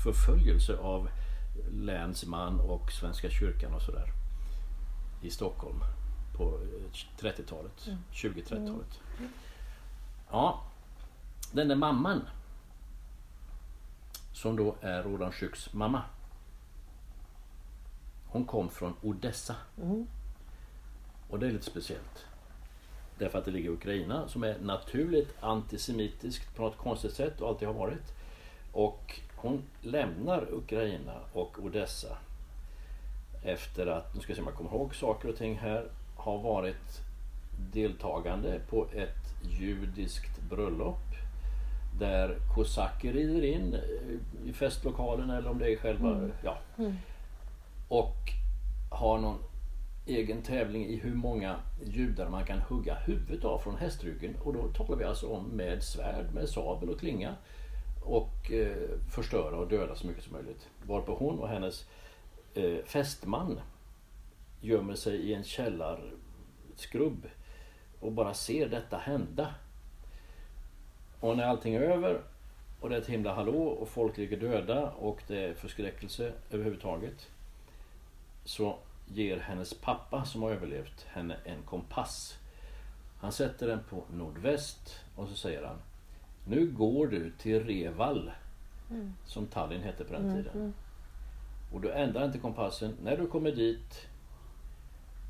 S2: förföljelse av länsman och Svenska kyrkan och sådär. I Stockholm på eh, 30-talet, 20-30-talet. Ja, den där mamman som då är Roland Schücks mamma. Hon kom från Odessa. Och det är lite speciellt. Därför att det ligger i Ukraina som är naturligt antisemitiskt på något konstigt sätt och alltid har varit. Och hon lämnar Ukraina och Odessa efter att, nu ska jag se om jag kommer ihåg saker och ting här, har varit deltagande på ett judiskt bröllop där kosacker rider in i festlokalen eller om det är själva, ja. Och har någon egen tävling i hur många judar man kan hugga huvudet av från hästryggen. Och då talar vi alltså om med svärd, med sabel och klinga. Och eh, förstöra och döda så mycket som möjligt. Varpå hon och hennes eh, fästman gömmer sig i en källarskrubb och bara ser detta hända. Och när allting är över och det är ett himla hallå och folk ligger döda och det är förskräckelse överhuvudtaget. Så ger hennes pappa som har överlevt henne en kompass. Han sätter den på nordväst och så säger han Nu går du till Reval som Tallinn hette på den tiden. Och du ändrar inte kompassen. När du kommer dit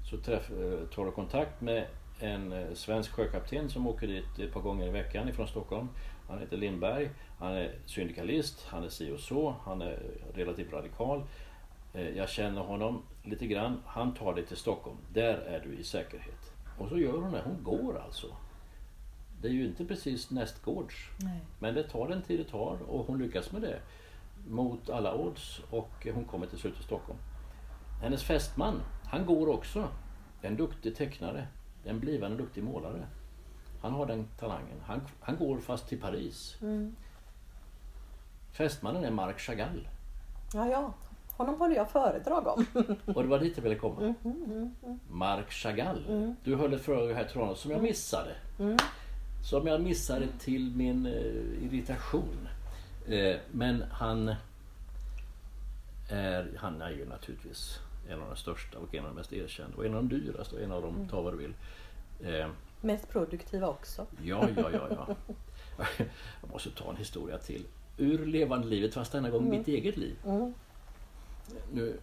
S2: så träff, eh, tar du kontakt med en eh, svensk sjökapten som åker dit ett par gånger i veckan ifrån Stockholm. Han heter Lindberg. Han är syndikalist, han är si och så, han är relativt radikal. Eh, Jag känner honom lite grann. Han tar dig till Stockholm. Där är du i säkerhet. Och så gör hon det. Hon går alltså. Det är ju inte precis nästgårds.
S3: Nej.
S2: Men det tar den tid det tar och hon lyckas med det. Mot alla odds och hon kommer till slut till Stockholm. Hennes fästman, han går också. En duktig tecknare. En blivande duktig målare. Han har den talangen. Han, han går fast till Paris. Fästmannen är Marc Chagall.
S3: Ja, ja. Honom håller jag föredrag om. (laughs)
S2: Och det var dit jag ville komma. Marc Chagall. Du höll ett föredrag här Tranås som jag missade. Som jag missade till min eh, irritation. Eh, men han är, han är ju naturligtvis en av de största och en av de mest erkända och en av de dyraste och en av de, ta vad du vill. Eh,
S3: Mest produktiva också.
S2: Ja, ja, ja, ja. (laughs) Jag måste ta en historia till. Ur levande livet, fast denna gång mitt eget liv. Nu,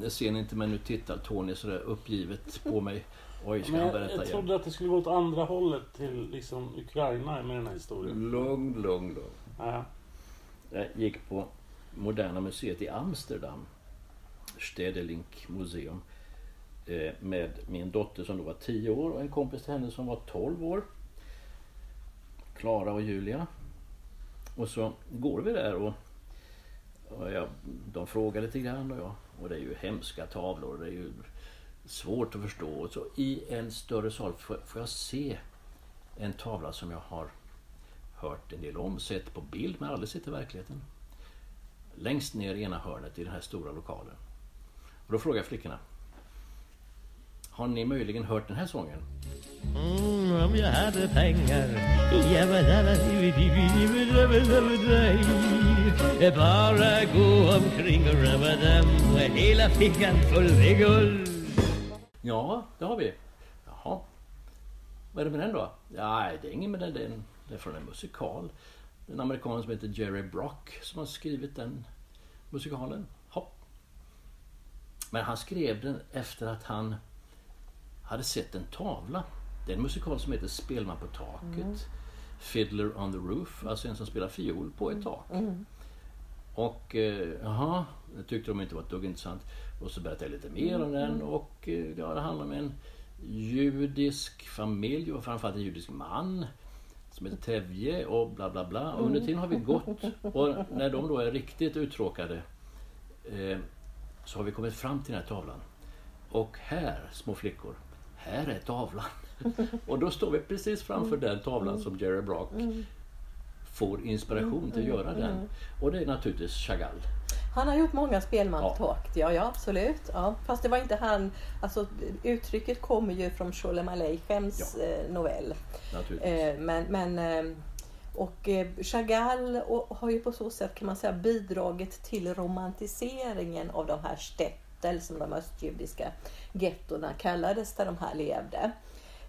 S2: nu ser ni inte, men nu tittar Tony sådär uppgivet på mig. Oj, ska
S1: Men
S2: han
S1: jag,
S2: berätta
S1: jag
S2: igen?
S1: trodde att det skulle gå åt andra hållet till liksom Ukraina med den här historien.
S2: Lugn, lugn, lugn.
S1: Ja.
S2: Jag gick på Moderna Museet i Amsterdam. Stedelink Museum. eh, Med min dotter som då var 10 år och en kompis till henne som var 12 år. Klara och Julia. Och så går vi där och jag, de frågar lite grann och, jag, och det är ju hemska tavlor. Det är ju svårt att förstå. Och så I en större sal får, får jag se en tavla som jag har hört en del om, sett på bild men aldrig sett i verkligheten. Längst ner i ena hörnet i den här stora lokalen. Och då frågar jag flickorna. Har ni möjligen hört den här sången?
S4: Mm, om jag hade pengar. Bara gå omkring och rabba-dam med hela fickan full med guld
S2: Ja, det har vi. Jaha. Vad är det med den då? Ja, det är ingen med den. Det är, en, det är från en musikal. En amerikan som heter Jerry Brock som har skrivit den musikalen. Hopp. Men han skrev den efter att han hade sett en tavla. Det är en musikal som heter Spelman på taket. Fiddler on the roof, alltså en som spelar fiol på ett tak. Och eh, jaha, det tyckte de inte var ett dugg intressant. Och så berättade jag lite mer om den och eh, ja, det handlar om en judisk familj och framförallt en judisk man som heter Tevje och bla bla bla. Och under tiden har vi gått och när de då är riktigt uttråkade eh, så har vi kommit fram till den här tavlan. Och här, små flickor, här är tavlan. (laughs) Och då står vi precis framför den tavlan som Jerry Brock får inspiration till att göra den. Och det är naturligtvis Chagall.
S3: Han har gjort många spelman
S2: Ja.
S3: ja, ja absolut. Ja. Fast det var inte han, alltså uttrycket kommer ju från Sholem Aleichems
S2: Ja.
S3: eh, novell. Eh, men, men, eh, Och Chagall och, har ju på så sätt kan man säga bidragit till romantiseringen av de här gettel som de östjudiska gettorna kallades där de här levde.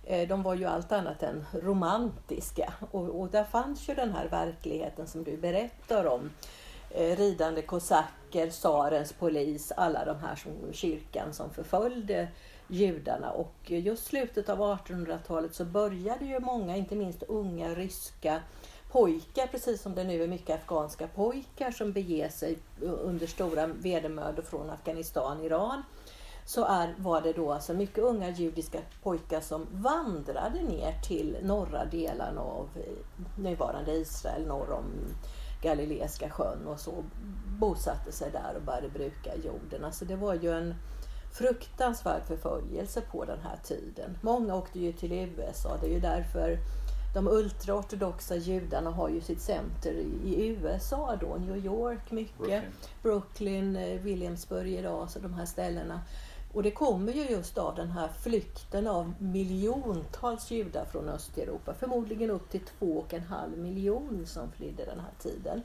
S3: Eh, de var ju allt annat än romantiska och, och där fanns ju den här verkligheten som du berättar om. Eh, ridande kosacker, tsarens polis, alla de här som kyrkan som förföljde judarna och just slutet av 1800-talet så började ju många, inte minst unga ryska pojkar, precis som det nu är mycket afghanska pojkar som beger sig under stora vedermödor från Afghanistan, Iran så är, var det då alltså mycket unga judiska pojkar som vandrade ner till norra delarna av eh, nuvarande Israel, norr om Galileiska sjön och så bosatte sig där och började bruka jorden. Alltså det var ju en fruktansvärd förföljelse på den här tiden. Många åkte ju till USA. Det är ju därför de ultraortodoxa judarna har ju sitt center i USA då, New York mycket, Brooklyn, Brooklyn eh, Williamsburg idag, så de här ställena. Och det kommer ju just av den här flykten av miljontals judar från Östeuropa. Förmodligen upp till två och en halv miljon som flydde den här tiden.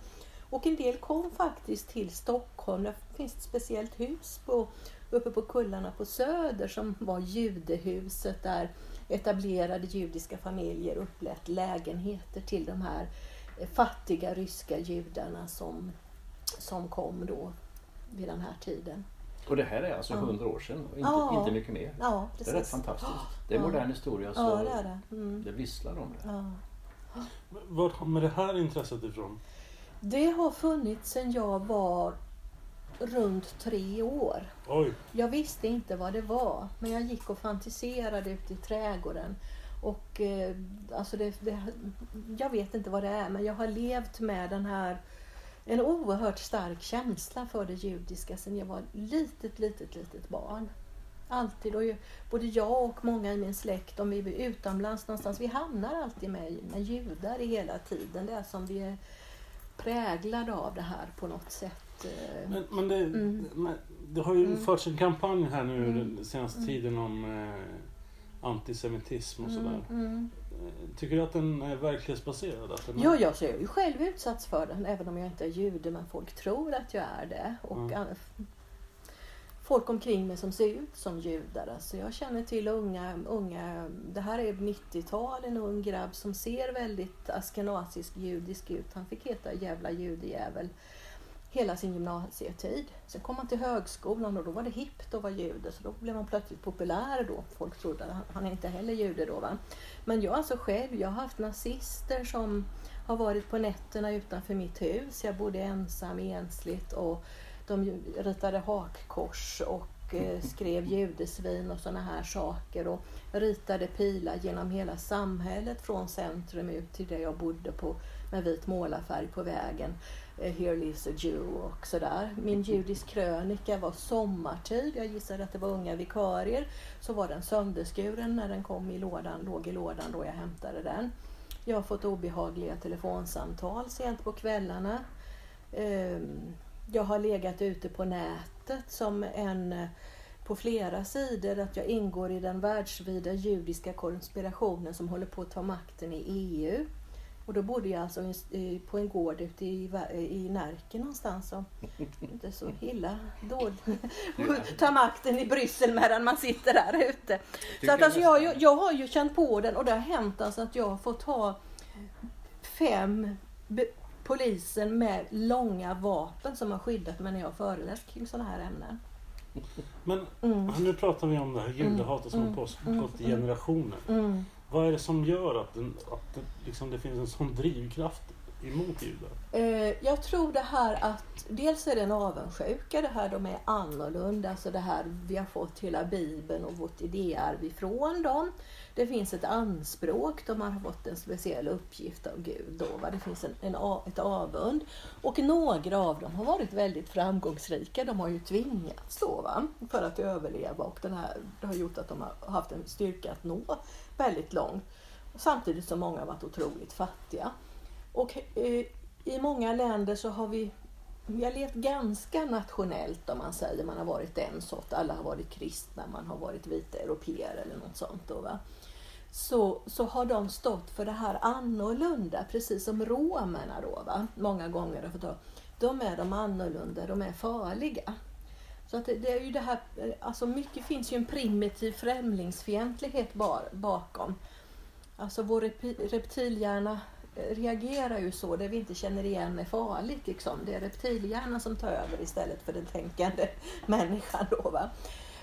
S3: Och en del kom faktiskt till Stockholm. Det finns ett speciellt hus på, uppe på kullarna på Söder som var judehuset där etablerade judiska familjer upplät lägenheter till de här fattiga ryska judarna som, som kom då vid den här tiden.
S2: Och det här är alltså hundra år sedan och inte,
S3: Ja.
S2: inte mycket mer.
S3: Ja,
S2: Det är rätt fantastiskt. Det är
S3: Ja.
S2: modern historia så
S3: Ja, det är det. Mm.
S2: det visslar om det.
S3: Ja.
S1: Var kommer det här intresset ifrån?
S3: Det har funnits sedan jag var runt tre år.
S1: Oj,
S3: Jag visste inte vad det var, men jag gick och fantiserade ute i trädgården. Och eh, alltså det, det, jag vet inte vad det är, men jag har levt med den här en oerhört stark känsla för det judiska sedan jag var litet, litet, litet barn. Alltid. Och både jag och många i min släkt, om vi är utomlands någonstans, vi hamnar alltid med, med judar hela tiden. Det är som vi är präglade av det här på något sätt. Eh.
S1: men, men, det,
S3: Mm.
S1: men det har ju
S3: Mm.
S1: förts en kampanj här nu
S3: Mm.
S1: den senaste
S3: Mm.
S1: tiden om eh, antisemitism och sådär.
S3: Mm, mm.
S1: Eh, Tycker du att den är verklighetsbaserad? Att den
S3: Ja, jag är ju själv utsatts för den, även om jag inte är jude, men folk tror att jag är det. Och
S1: Mm.
S3: Folk omkring mig som ser ut som judar. Alltså jag känner till unga, unga, det här är 90-tal, en ung grabb som ser väldigt askenasisk judisk ut. Han fick heta jävla judejävel hela sin gymnasietid. Sen kom han till högskolan och då var det hippt att vara jude, så då blev han plötsligt populär då. Folk trodde att han, är inte heller jude då. Va? Men jag alltså själv, jag har haft nazister som har varit på nätterna utanför mitt hus. Jag bodde ensam ensligt och de ritade hakkors och eh, skrev judesvin och sådana här saker och ritade pilar genom hela samhället från centrum ut till där jag bodde på med vit målarfärg på vägen. Eh, Here lives a Jew och sådär. Min judisk krönika var sommartid. Jag gissade att det var unga vikarier. Så var den sönderskuren när den kom i lådan, låg i lådan då jag hämtade den. Jag har fått obehagliga telefonsamtal sent på kvällarna. Ehm, Jag har legat ute på nätet som en eh, på flera sidor att jag ingår i den världsvida judiska konspirationen som håller på att ta makten i EU. Och då bodde jag alltså på en gård ute i, Närke någonstans. Och (laughs) inte så illa då. (laughs) Ta makten i Bryssel medan man sitter där ute. Så att alltså jag, har ju- jag har ju känt på den och det har hänt alltså att jag har fått ha fem polisen med långa vapen som har skyddat mig när jag har föreläst kring sådana här ämnen.
S1: Men
S3: Mm.
S1: nu pratar vi om det här judehatet som
S3: Mm.
S1: har pågått
S3: Mm.
S1: i generationer.
S3: Mm.
S1: Vad är det som gör att, den, att det, liksom, det finns en sån drivkraft emot judar?
S3: Eh, jag tror det här att dels är det en avundsjuka, det här de är annorlunda, alltså det här vi har fått hela bibeln och vårt idéarv ifrån dem. Det finns ett anspråk, de har fått en speciell uppgift av Gud. Då, va? Det finns en, en, ett avund. Och några av dem har varit väldigt framgångsrika. De har ju tvingats då, va? för att överleva och den här, det har gjort att de har haft en styrka att nå väldigt långt. Samtidigt som många har varit otroligt fattiga. Och eh, i många länder så har vi, vi har levt ganska nationellt om man säger. Man har varit en sort, alla har varit kristna, man har varit vita europeer eller något sånt. Då, va? så, så har de stått för det här annorlunda, precis som romerna då. Va? Många gånger har jag fått höra. De är de annorlunda, de är farliga. Så att det, det är ju det här, alltså mycket finns ju en primitiv främlingsfientlighet bar, bakom. Alltså vår rep- reptilhjärna eh, reagerar ju så, det vi inte känner igen är farligt. Liksom. Det är reptilhjärnan som tar över istället för den tänkande (laughs) människan. Då, va?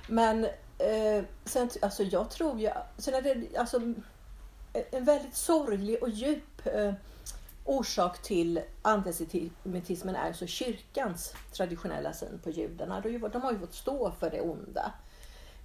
S3: Men eh, sen, alltså jag tror ju, sen är det alltså, en väldigt sorglig och djup eh, orsak till antisemitismen är alltså kyrkans traditionella syn på judarna. De, har ju fått stå för det onda.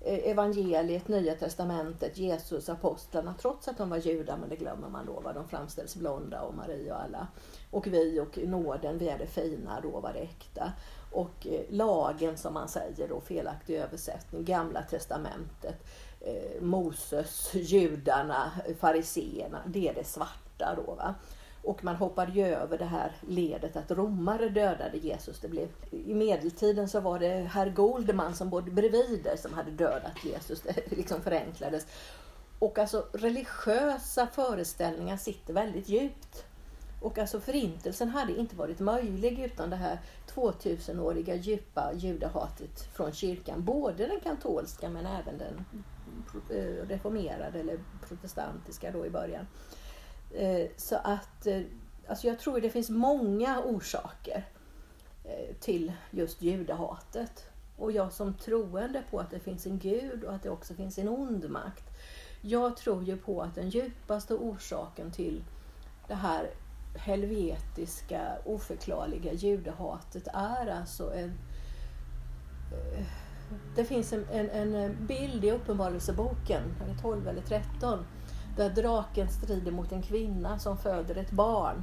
S3: Eh, evangeliet, Nya Testamentet, Jesus, apostlarna, trots att de var judar, men det glömmer man då, vad de framställs blonda och Maria och alla. Och vi och nåden, vi är det fina, då var det äkta. Och eh, lagen som man säger då, felaktig översättning, Gamla Testamentet, eh, Moses, judarna, fariseerna, det är det svarta då. Va? Och man hoppade ju över det här ledet att romare dödade Jesus. Det blev, I medeltiden så var det herr Goldman som bodde bredvid som hade dödat Jesus. Det (laughs) liksom förenklades. Och alltså religiösa föreställningar sitter väldigt djupt. Och alltså förintelsen hade inte varit möjlig utan det här 2000-åriga djupa judehatet från kyrkan. Både den katolska men även den eh, reformerade eller protestantiska då i början. Eh, så att eh, alltså jag tror det finns många orsaker eh, till just judahatet. Och jag som troende på att det finns en gud och att det också finns en ond makt. Jag tror ju på att den djupaste orsaken till det här helvetiska, oförklarliga judehatet är alltså en... Eh, det finns en, en, en bild i Uppenbarelseboken, 12 eller 13, där draken strider mot en kvinna som föder ett barn.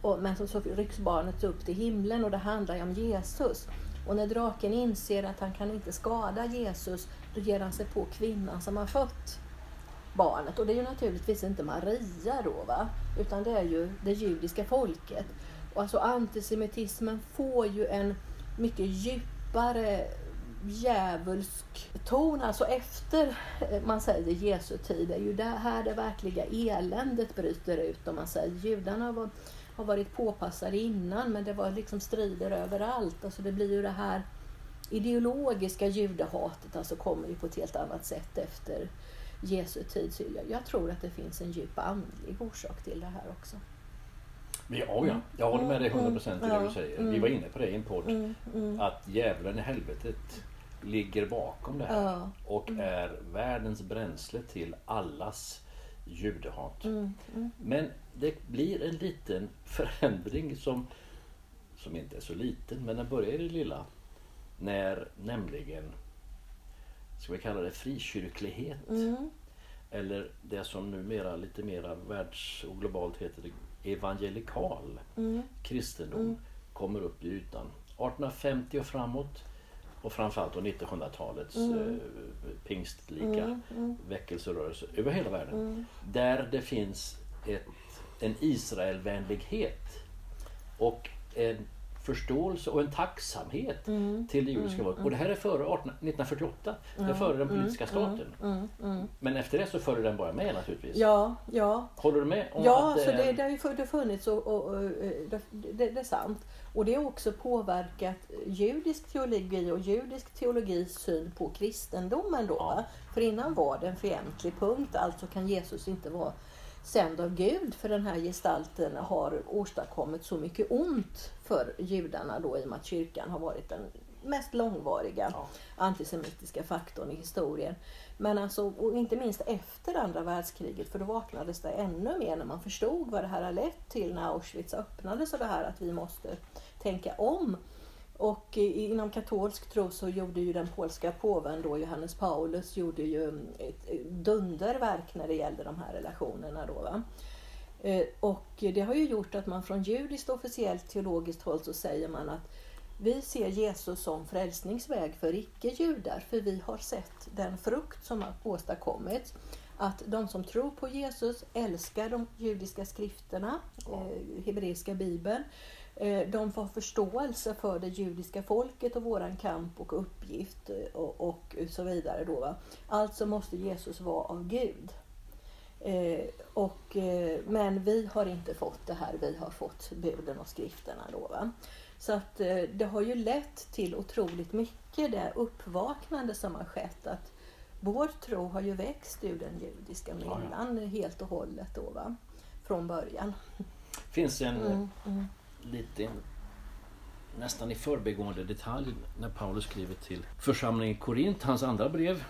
S3: Och, men så, så rycks barnet upp till himlen och det handlar ju om Jesus. Och när draken inser att han kan inte skada Jesus, då ger han sig på kvinnan som har fött barnet. Och det är ju naturligtvis inte Maria då, va? utan det är ju det judiska folket. Och alltså antisemitismen får ju en mycket djupare djävulsk ton, alltså efter eh, man säger Jesu tid, det är ju det här det verkliga eländet bryter ut. Om man säger judarna var, har varit påpassade innan men det var liksom strider överallt. Alltså det blir ju det här ideologiska judehatet alltså kommer ju på ett helt annat sätt efter Jesu tid. Så jag, jag tror att det finns en djup andlig orsak till det här också.
S2: Men ja, ja, jag håller med dig 100% procent i det du säger. Vi
S3: Mm.
S2: var inne på det i en podd.
S3: Mm, mm.
S2: Att djävulen i helvetet ligger bakom det här. Och är världens bränsle till allas judehat.
S3: Mm, mm.
S2: Men det blir en liten förändring som, som inte är så liten, men den börjar i det lilla. När nämligen, ska vi kalla det frikyrklighet,
S3: Mm.
S2: eller det som numera lite mera världs och globalt heter evangelikal
S3: Mm.
S2: kristendom kommer upp i ytan. 1850 och framåt och framförallt då 1900-talets eh, pingstlika
S3: Mm, mm.
S2: väckelserörelse över hela världen.
S3: Mm.
S2: Där det finns ett, en Israelvänlighet och en förståelse och en tacksamhet
S3: Mm.
S2: till det judiska folket. Och det här är före 18, 1948. Det är före den politiska staten.
S3: Mm, mm.
S2: Men efter det så följer den bara med naturligtvis.
S3: Ja, ja.
S2: Håller du med om
S3: Ja,
S2: att
S3: så det,
S2: är...
S3: det har ju funnits och, och, och det, det, det är sant. Och det har också påverkat judisk teologi och judisk teologis syn på kristendomen då.
S2: Ja.
S3: För innan var det en fientlig punkt, alltså kan Jesus inte vara sänd av Gud för den här gestalten har åstadkommit så mycket ont för judarna då i och med att kyrkan har varit den mest långvariga
S2: Ja.
S3: antisemitiska faktorn i historien. Men alltså, och inte minst efter andra världskriget, för då vaknades det ännu mer när man förstod vad det här har lett till när Auschwitz öppnades och det här att vi måste tänka om. Och inom katolsk tro så gjorde ju den polska påven då, Johannes Paulus, gjorde ju ett ett dunderverk när det gällde de här relationerna då. Va? Eh, Och det har ju gjort att man från judiskt officiellt teologiskt håll så säger man att vi ser Jesus som frälsningsväg för icke-judar för vi har sett den frukt som har åstadkommits. Att de som tror på Jesus älskar de judiska skrifterna, eh, hebreiska bibeln. Eh, de får förståelse för det judiska folket och våran kamp och uppgift eh, och, och så vidare. Då, va? Alltså måste Jesus vara av Gud. Eh, och, eh, men vi har inte fått det här, vi har fått buden och skrifterna. Då, va? Så att eh, det har ju lett till otroligt mycket det uppvaknande som har skett. Att vår tro har ju växt ur den judiska
S2: Ja, ja.
S3: myllan helt och hållet då, va? från början.
S2: finns en
S3: Mm, mm.
S2: Liten nästan i förbigående detalj när Paulus skriver till församlingen i Korint, hans andra brev,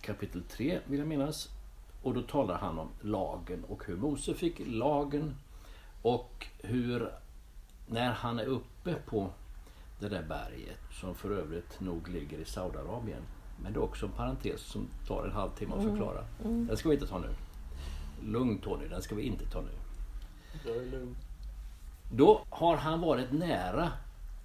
S2: kapitel 3 vill jag minnas. Och då talar han om lagen och hur Mose fick lagen och hur när han är uppe på det där berget som för övrigt nog ligger i Saudiarabien. Men det är också en parentes som tar en halvtimme att förklara. Den ska vi inte ta nu. Lugn Tony, den ska vi inte ta nu.
S1: Jag är lugn.
S2: Då har han varit nära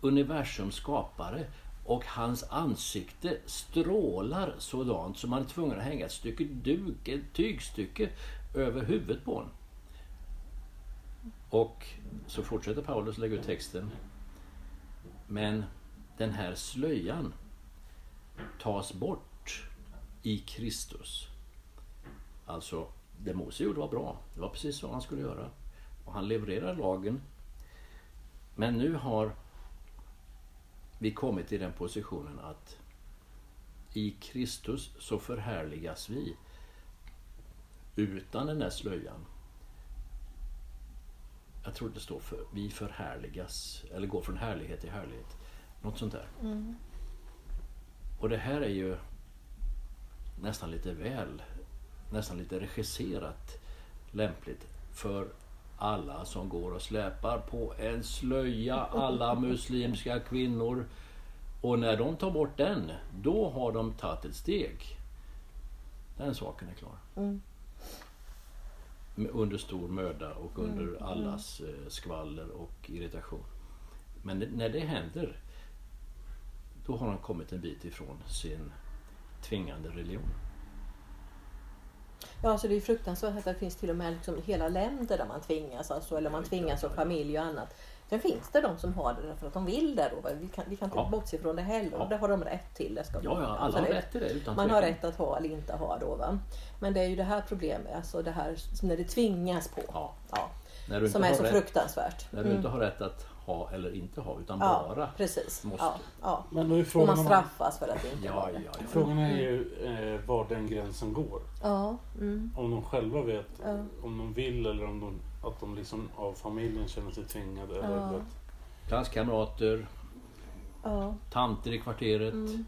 S2: universums skapare och hans ansikte strålar sådant som man är tvungen att hänga ett stycke duk, ett tygstycke över huvudet på honom. Och så fortsätter Paulus lägga ut texten. Men den här slöjan tas bort i Kristus. Alltså, det Mose gjorde var bra. Det var precis så han skulle göra. Och han levererar lagen. Men nu har vi kommit i den positionen att i Kristus så förhärligas vi utan den där slöjan. Jag tror det står för vi förhärligas, eller går från härlighet till härlighet. Något sånt där. Och det här är ju nästan lite väl, nästan lite regisserat lämpligt för alla som går och släpar på en slöja, alla muslimska kvinnor. Och när de tar bort den, då har de tagit ett steg. Den saken är klar.
S3: Mm.
S2: Under stor möda och under allas eh, skvaller och irritation. Men när det händer, då har de kommit en bit ifrån sin tvingande religion.
S3: Ja, alltså det är fruktansvärt att det finns till och med liksom hela länder där man tvingas, alltså, eller man tvingas av familj och annat. Sen finns det de som har det därför att de vill det. Då. Vi, kan, vi kan inte
S2: Ja.
S3: bortse från det heller.
S2: Ja.
S3: Det har de rätt till. Det ska
S2: Ja, ja, alla har rätt till det utan
S3: Man har rätt att ha eller inte ha då. Va? Men det är ju det här problemet, alltså det här när det tvingas på.
S2: Ja.
S3: Ja,
S2: När du inte
S3: som är så
S2: rätt,
S3: fruktansvärt.
S2: När du inte har rätt att ha eller inte ha, utan
S3: Ja,
S2: bara
S3: precis.
S2: måste.
S3: Ja, ja.
S1: Men då är
S3: Och
S1: frågan,
S3: man
S1: om,
S3: straffas för att inte
S2: Ja,
S3: ha
S2: ja,
S3: det.
S2: ja.
S1: frågan är ju eh, var den gränsen går.
S3: Ja, mm,
S1: Om de själva vet
S3: Ja.
S1: om de vill eller om de, att de liksom av familjen känner sig tvingade. Eller att,
S2: Klasskamrater,
S3: ja.
S2: tanter i kvarteret.
S3: Mm.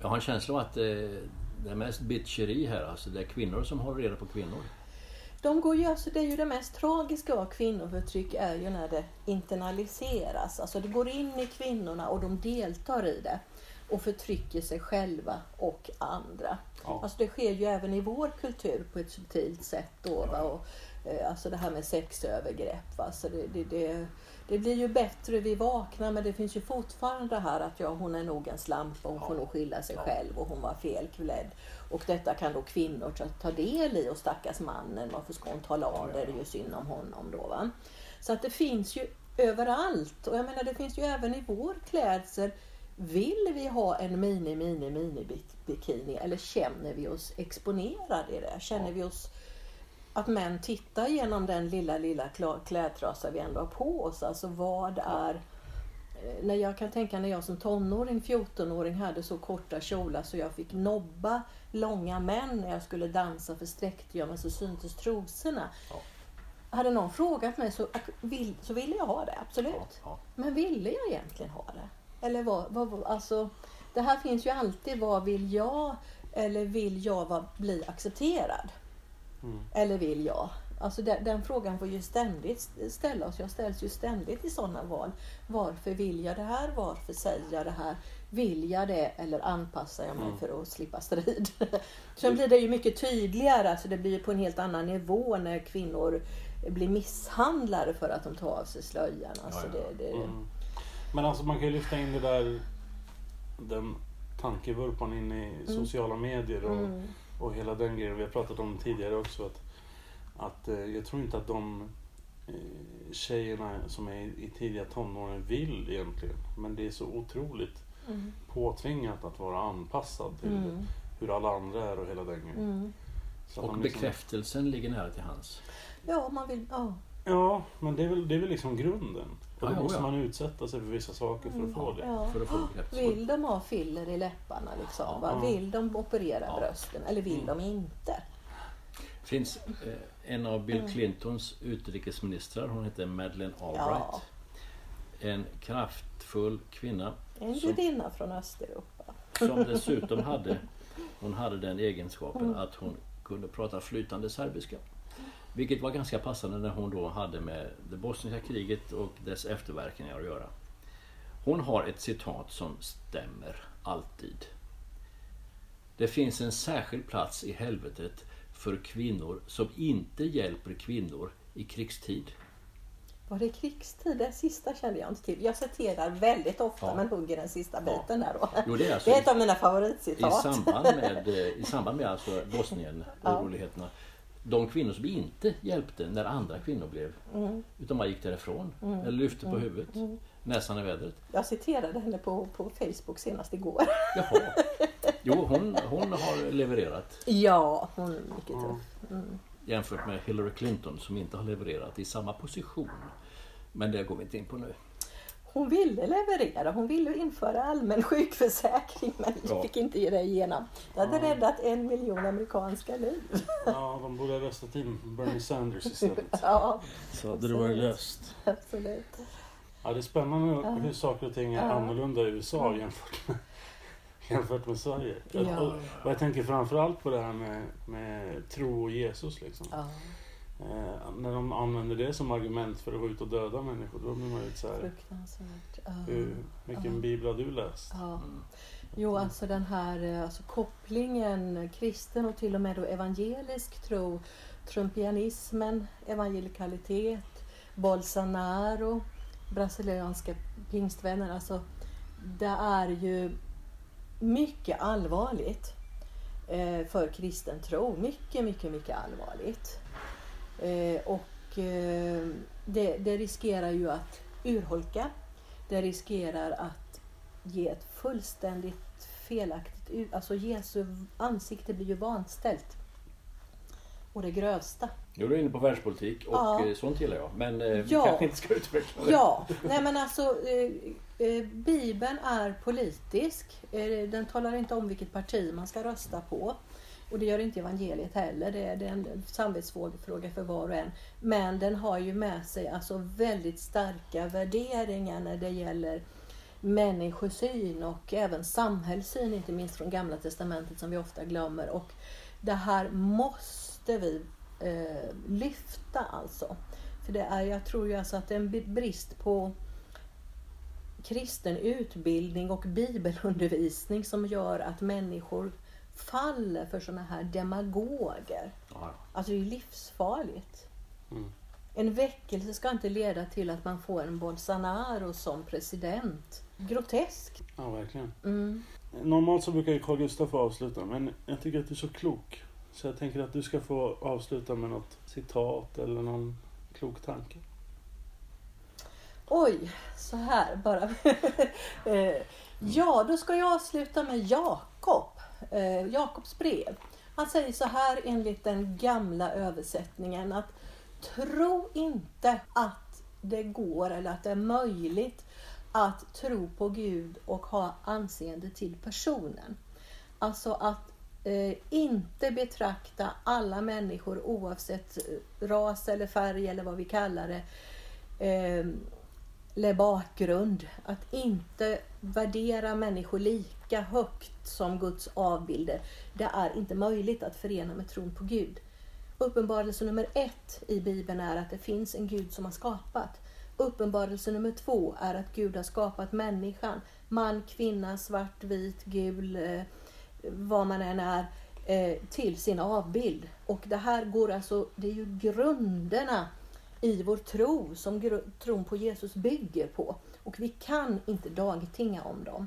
S2: Jag har en känsla av att eh, det är mest bitcheri här. Alltså det är kvinnor som håller reda på kvinnor.
S3: De går ju, alltså det är ju det mest tragiska av kvinnoförtryck är ju när det internaliseras. Alltså det går in i kvinnorna och de deltar i det och förtrycker sig själva och andra.
S1: Ja.
S3: Alltså det sker ju även i vår kultur på ett subtilt sätt då. Va? Och, eh, alltså det här med sexövergrepp. Va? Så det, det, det, det blir ju bättre, vi vaknar men det finns ju fortfarande det här att ja, hon är nog en slampa, hon får nog skylla sig själv och hon var felklädd. Och detta kan då kvinnor ta, ta del i och stackars mannen, varför ska hon tala om det? Det är ju synd om honom då. Va? Så att det finns ju överallt. Och jag menar det finns ju även i vår klädsel. Vill vi ha en mini, mini, mini bik- bikini eller känner vi oss exponerade i det? Känner vi oss att män tittar genom den lilla, lilla klädtrasa vi ändå har på oss? Alltså vad är... eh, När jag kan tänka när jag som tonåring, 14-åring, hade så korta kjolar så jag fick nobba långa män när jag skulle dansa för sträckte jag mig så syntes trosorna.
S2: Ja.
S3: Hade någon frågat mig så, vill, så ville jag ha det, absolut.
S2: Ja, ja.
S3: Men ville jag egentligen ha det? Eller vad, vad, alltså, det här finns ju alltid, vad vill jag? Eller vill jag bli accepterad?
S1: Mm.
S3: Eller vill jag? Alltså den, den frågan får ju ständigt ställa oss. Jag ställs ju ständigt i sådana val. Varför vill jag det här? Varför säger jag det här? Vill jag det eller anpassar jag mig
S1: Mm.
S3: för att slippa strid? (laughs) Sen blir det ju mycket tydligare, alltså det blir ju på en helt annan nivå när kvinnor blir misshandlade för att de tar av sig slöjan. Alltså
S2: Ja, ja.
S3: Det, det,
S1: Mm. Men alltså man kan ju lyfta in det där den tankevurpan in i sociala medier och,
S3: Mm.
S1: och hela den grejen. Vi har pratat om det tidigare också. Att, att eh, jag tror inte att de eh, tjejerna som är i, tidiga tonåren vill egentligen. Men det är så otroligt
S3: Mm.
S1: påtvingat att vara anpassad till
S3: Mm.
S1: hur alla andra är och hela den grejen.
S3: Mm.
S2: Och
S1: liksom-
S2: bekräftelsen ligger nära till hans.
S3: Ja, man vill... Ja.
S1: Ja, men det är väl, det är väl liksom grunden. Då
S2: ja,
S1: måste
S2: ja.
S1: man utsätta sig för vissa saker för att få det.
S3: Ja.
S2: För att få bekräftelse.
S3: Vill de ha filler i läpparna liksom?
S1: Ja.
S3: Vill de operera
S2: Ja.
S3: brösten eller vill de inte?
S2: Det finns eh, en av Bill Clintons utrikesministrar, hon heter Madeleine Albright.
S3: Ja.
S2: En kraftfull kvinna
S3: En judinna från Östeuropa.
S2: som dessutom (laughs) hade, hon hade den egenskapen att hon kunde prata flytande serbiska. Vilket var ganska passande när hon då hade med det bosniska kriget och dess efterverkningar att göra. Hon har ett citat som stämmer alltid. Det finns en särskild plats i helvetet för kvinnor som inte hjälper kvinnor i krigstid.
S3: Var det krigstid? Det sista kände jag inte till. Jag citerar väldigt ofta
S2: Ja.
S3: men hugger den sista biten där då.
S2: Jo, det är alltså
S3: det är ett av mina
S2: I
S3: favoritcitat.
S2: samband med, eh, i samband med alltså Bosnien-oroligheterna. De kvinnor som inte hjälpte när andra kvinnor blev,
S3: Mm.
S2: utan bara gick därifrån. Eller lyfte på huvudet, näsan i vädret.
S3: Jag citerade henne på, på Facebook senast igår.
S2: Jaha. Jo, hon, hon har levererat
S3: Ja, hon är mycket tuff.
S2: jämfört med Hillary Clinton som inte har levererat i samma position. Men det går vi inte in på nu.
S3: Hon ville leverera. Hon ville införa allmän sjukförsäkring men
S2: Ja.
S3: fick inte ge det igenom. Det hade räddat en miljon amerikanska liv.
S1: Ja, de borde ha röstat in Bernie Sanders istället. (laughs)
S3: Ja,
S1: Så hade det varit löst.
S3: absolut.
S1: Ja, det är spännande hur saker och ting är
S3: Ja.
S1: annorlunda i USA jämfört med, (laughs) jämfört med Sverige.
S3: Ja.
S1: Och, och jag tänker framförallt på det här med, med tro och Jesus. Liksom.
S3: Ja,
S1: Eh, när de använder det som argument för att gå ut och döda människor, då blir man ju lite så här,
S3: fruktansvärt. Ja.
S1: hur, vilken bibel har du läst?
S3: Ja. Jo, alltså den här eh, alltså kopplingen kristen och till och med då evangelisk tro, trumpianismen, evangelikalitet, Bolsonaro, brasilianska pingstvänner. Alltså, det är ju mycket allvarligt eh, för kristen tro. Mycket, mycket, mycket allvarligt. Eh, och eh, det, det riskerar ju att urholka. Det riskerar att ge ett fullständigt felaktigt Alltså Jesu ansikte blir ju vanställt. Och det grövsta.
S2: Nu är du inne på världspolitik och
S3: Ja.
S2: eh, sånt gillar jag. Men eh,
S3: Ja.
S2: kanske inte ska utveckla det.
S3: Ja, nej men alltså eh, eh, Bibeln är politisk. Den talar inte om vilket parti man ska rösta på. Och det gör inte evangeliet heller. Det är, det är en samvetsfråga för var och en. Men den har ju med sig alltså väldigt starka värderingar när det gäller människosyn och även samhällssyn, inte minst från Gamla Testamentet som vi ofta glömmer. Och det här måste vi eh, lyfta alltså. För det är, jag tror ju alltså att det är en brist på kristen utbildning och bibelundervisning som gör att människor faller för sådana här demagoger.
S2: Ja,
S3: Alltså det är livsfarligt.
S1: Mm.
S3: En väckelse ska inte leda till att man får en Bolsonaro som president. Grotesk.
S1: Ja, verkligen.
S3: Mm.
S1: Normalt så brukar ju Carl Gustaf få avsluta, men jag tycker att du är så klok. Så jag tänker att du ska få avsluta med något citat eller någon klok tanke.
S3: Oj, så här bara. (laughs) Eh, ja, då ska jag avsluta med Jakob. Eh, Jakobs brev. Han säger så här enligt den gamla översättningen att tro inte att det går eller att det är möjligt att tro på Gud och ha anseende till personen. Alltså att eh, inte betrakta alla människor oavsett eh, ras eller färg eller vad vi kallar det eh, bakgrund. Att inte värdera människor lika högt som Guds avbilder. Det är inte möjligt att förena med tron på Gud. Uppenbarelse nummer ett i Bibeln är att det finns en Gud som har skapat. Uppenbarelse nummer två är att Gud har skapat människan. Man, kvinna, svart, vit, gul, eh, vad man än är, eh, till sin avbild. Och det här går alltså, det är ju grunderna i vår tro som tron på Jesus bygger på. Och vi kan inte dagtinga om dem.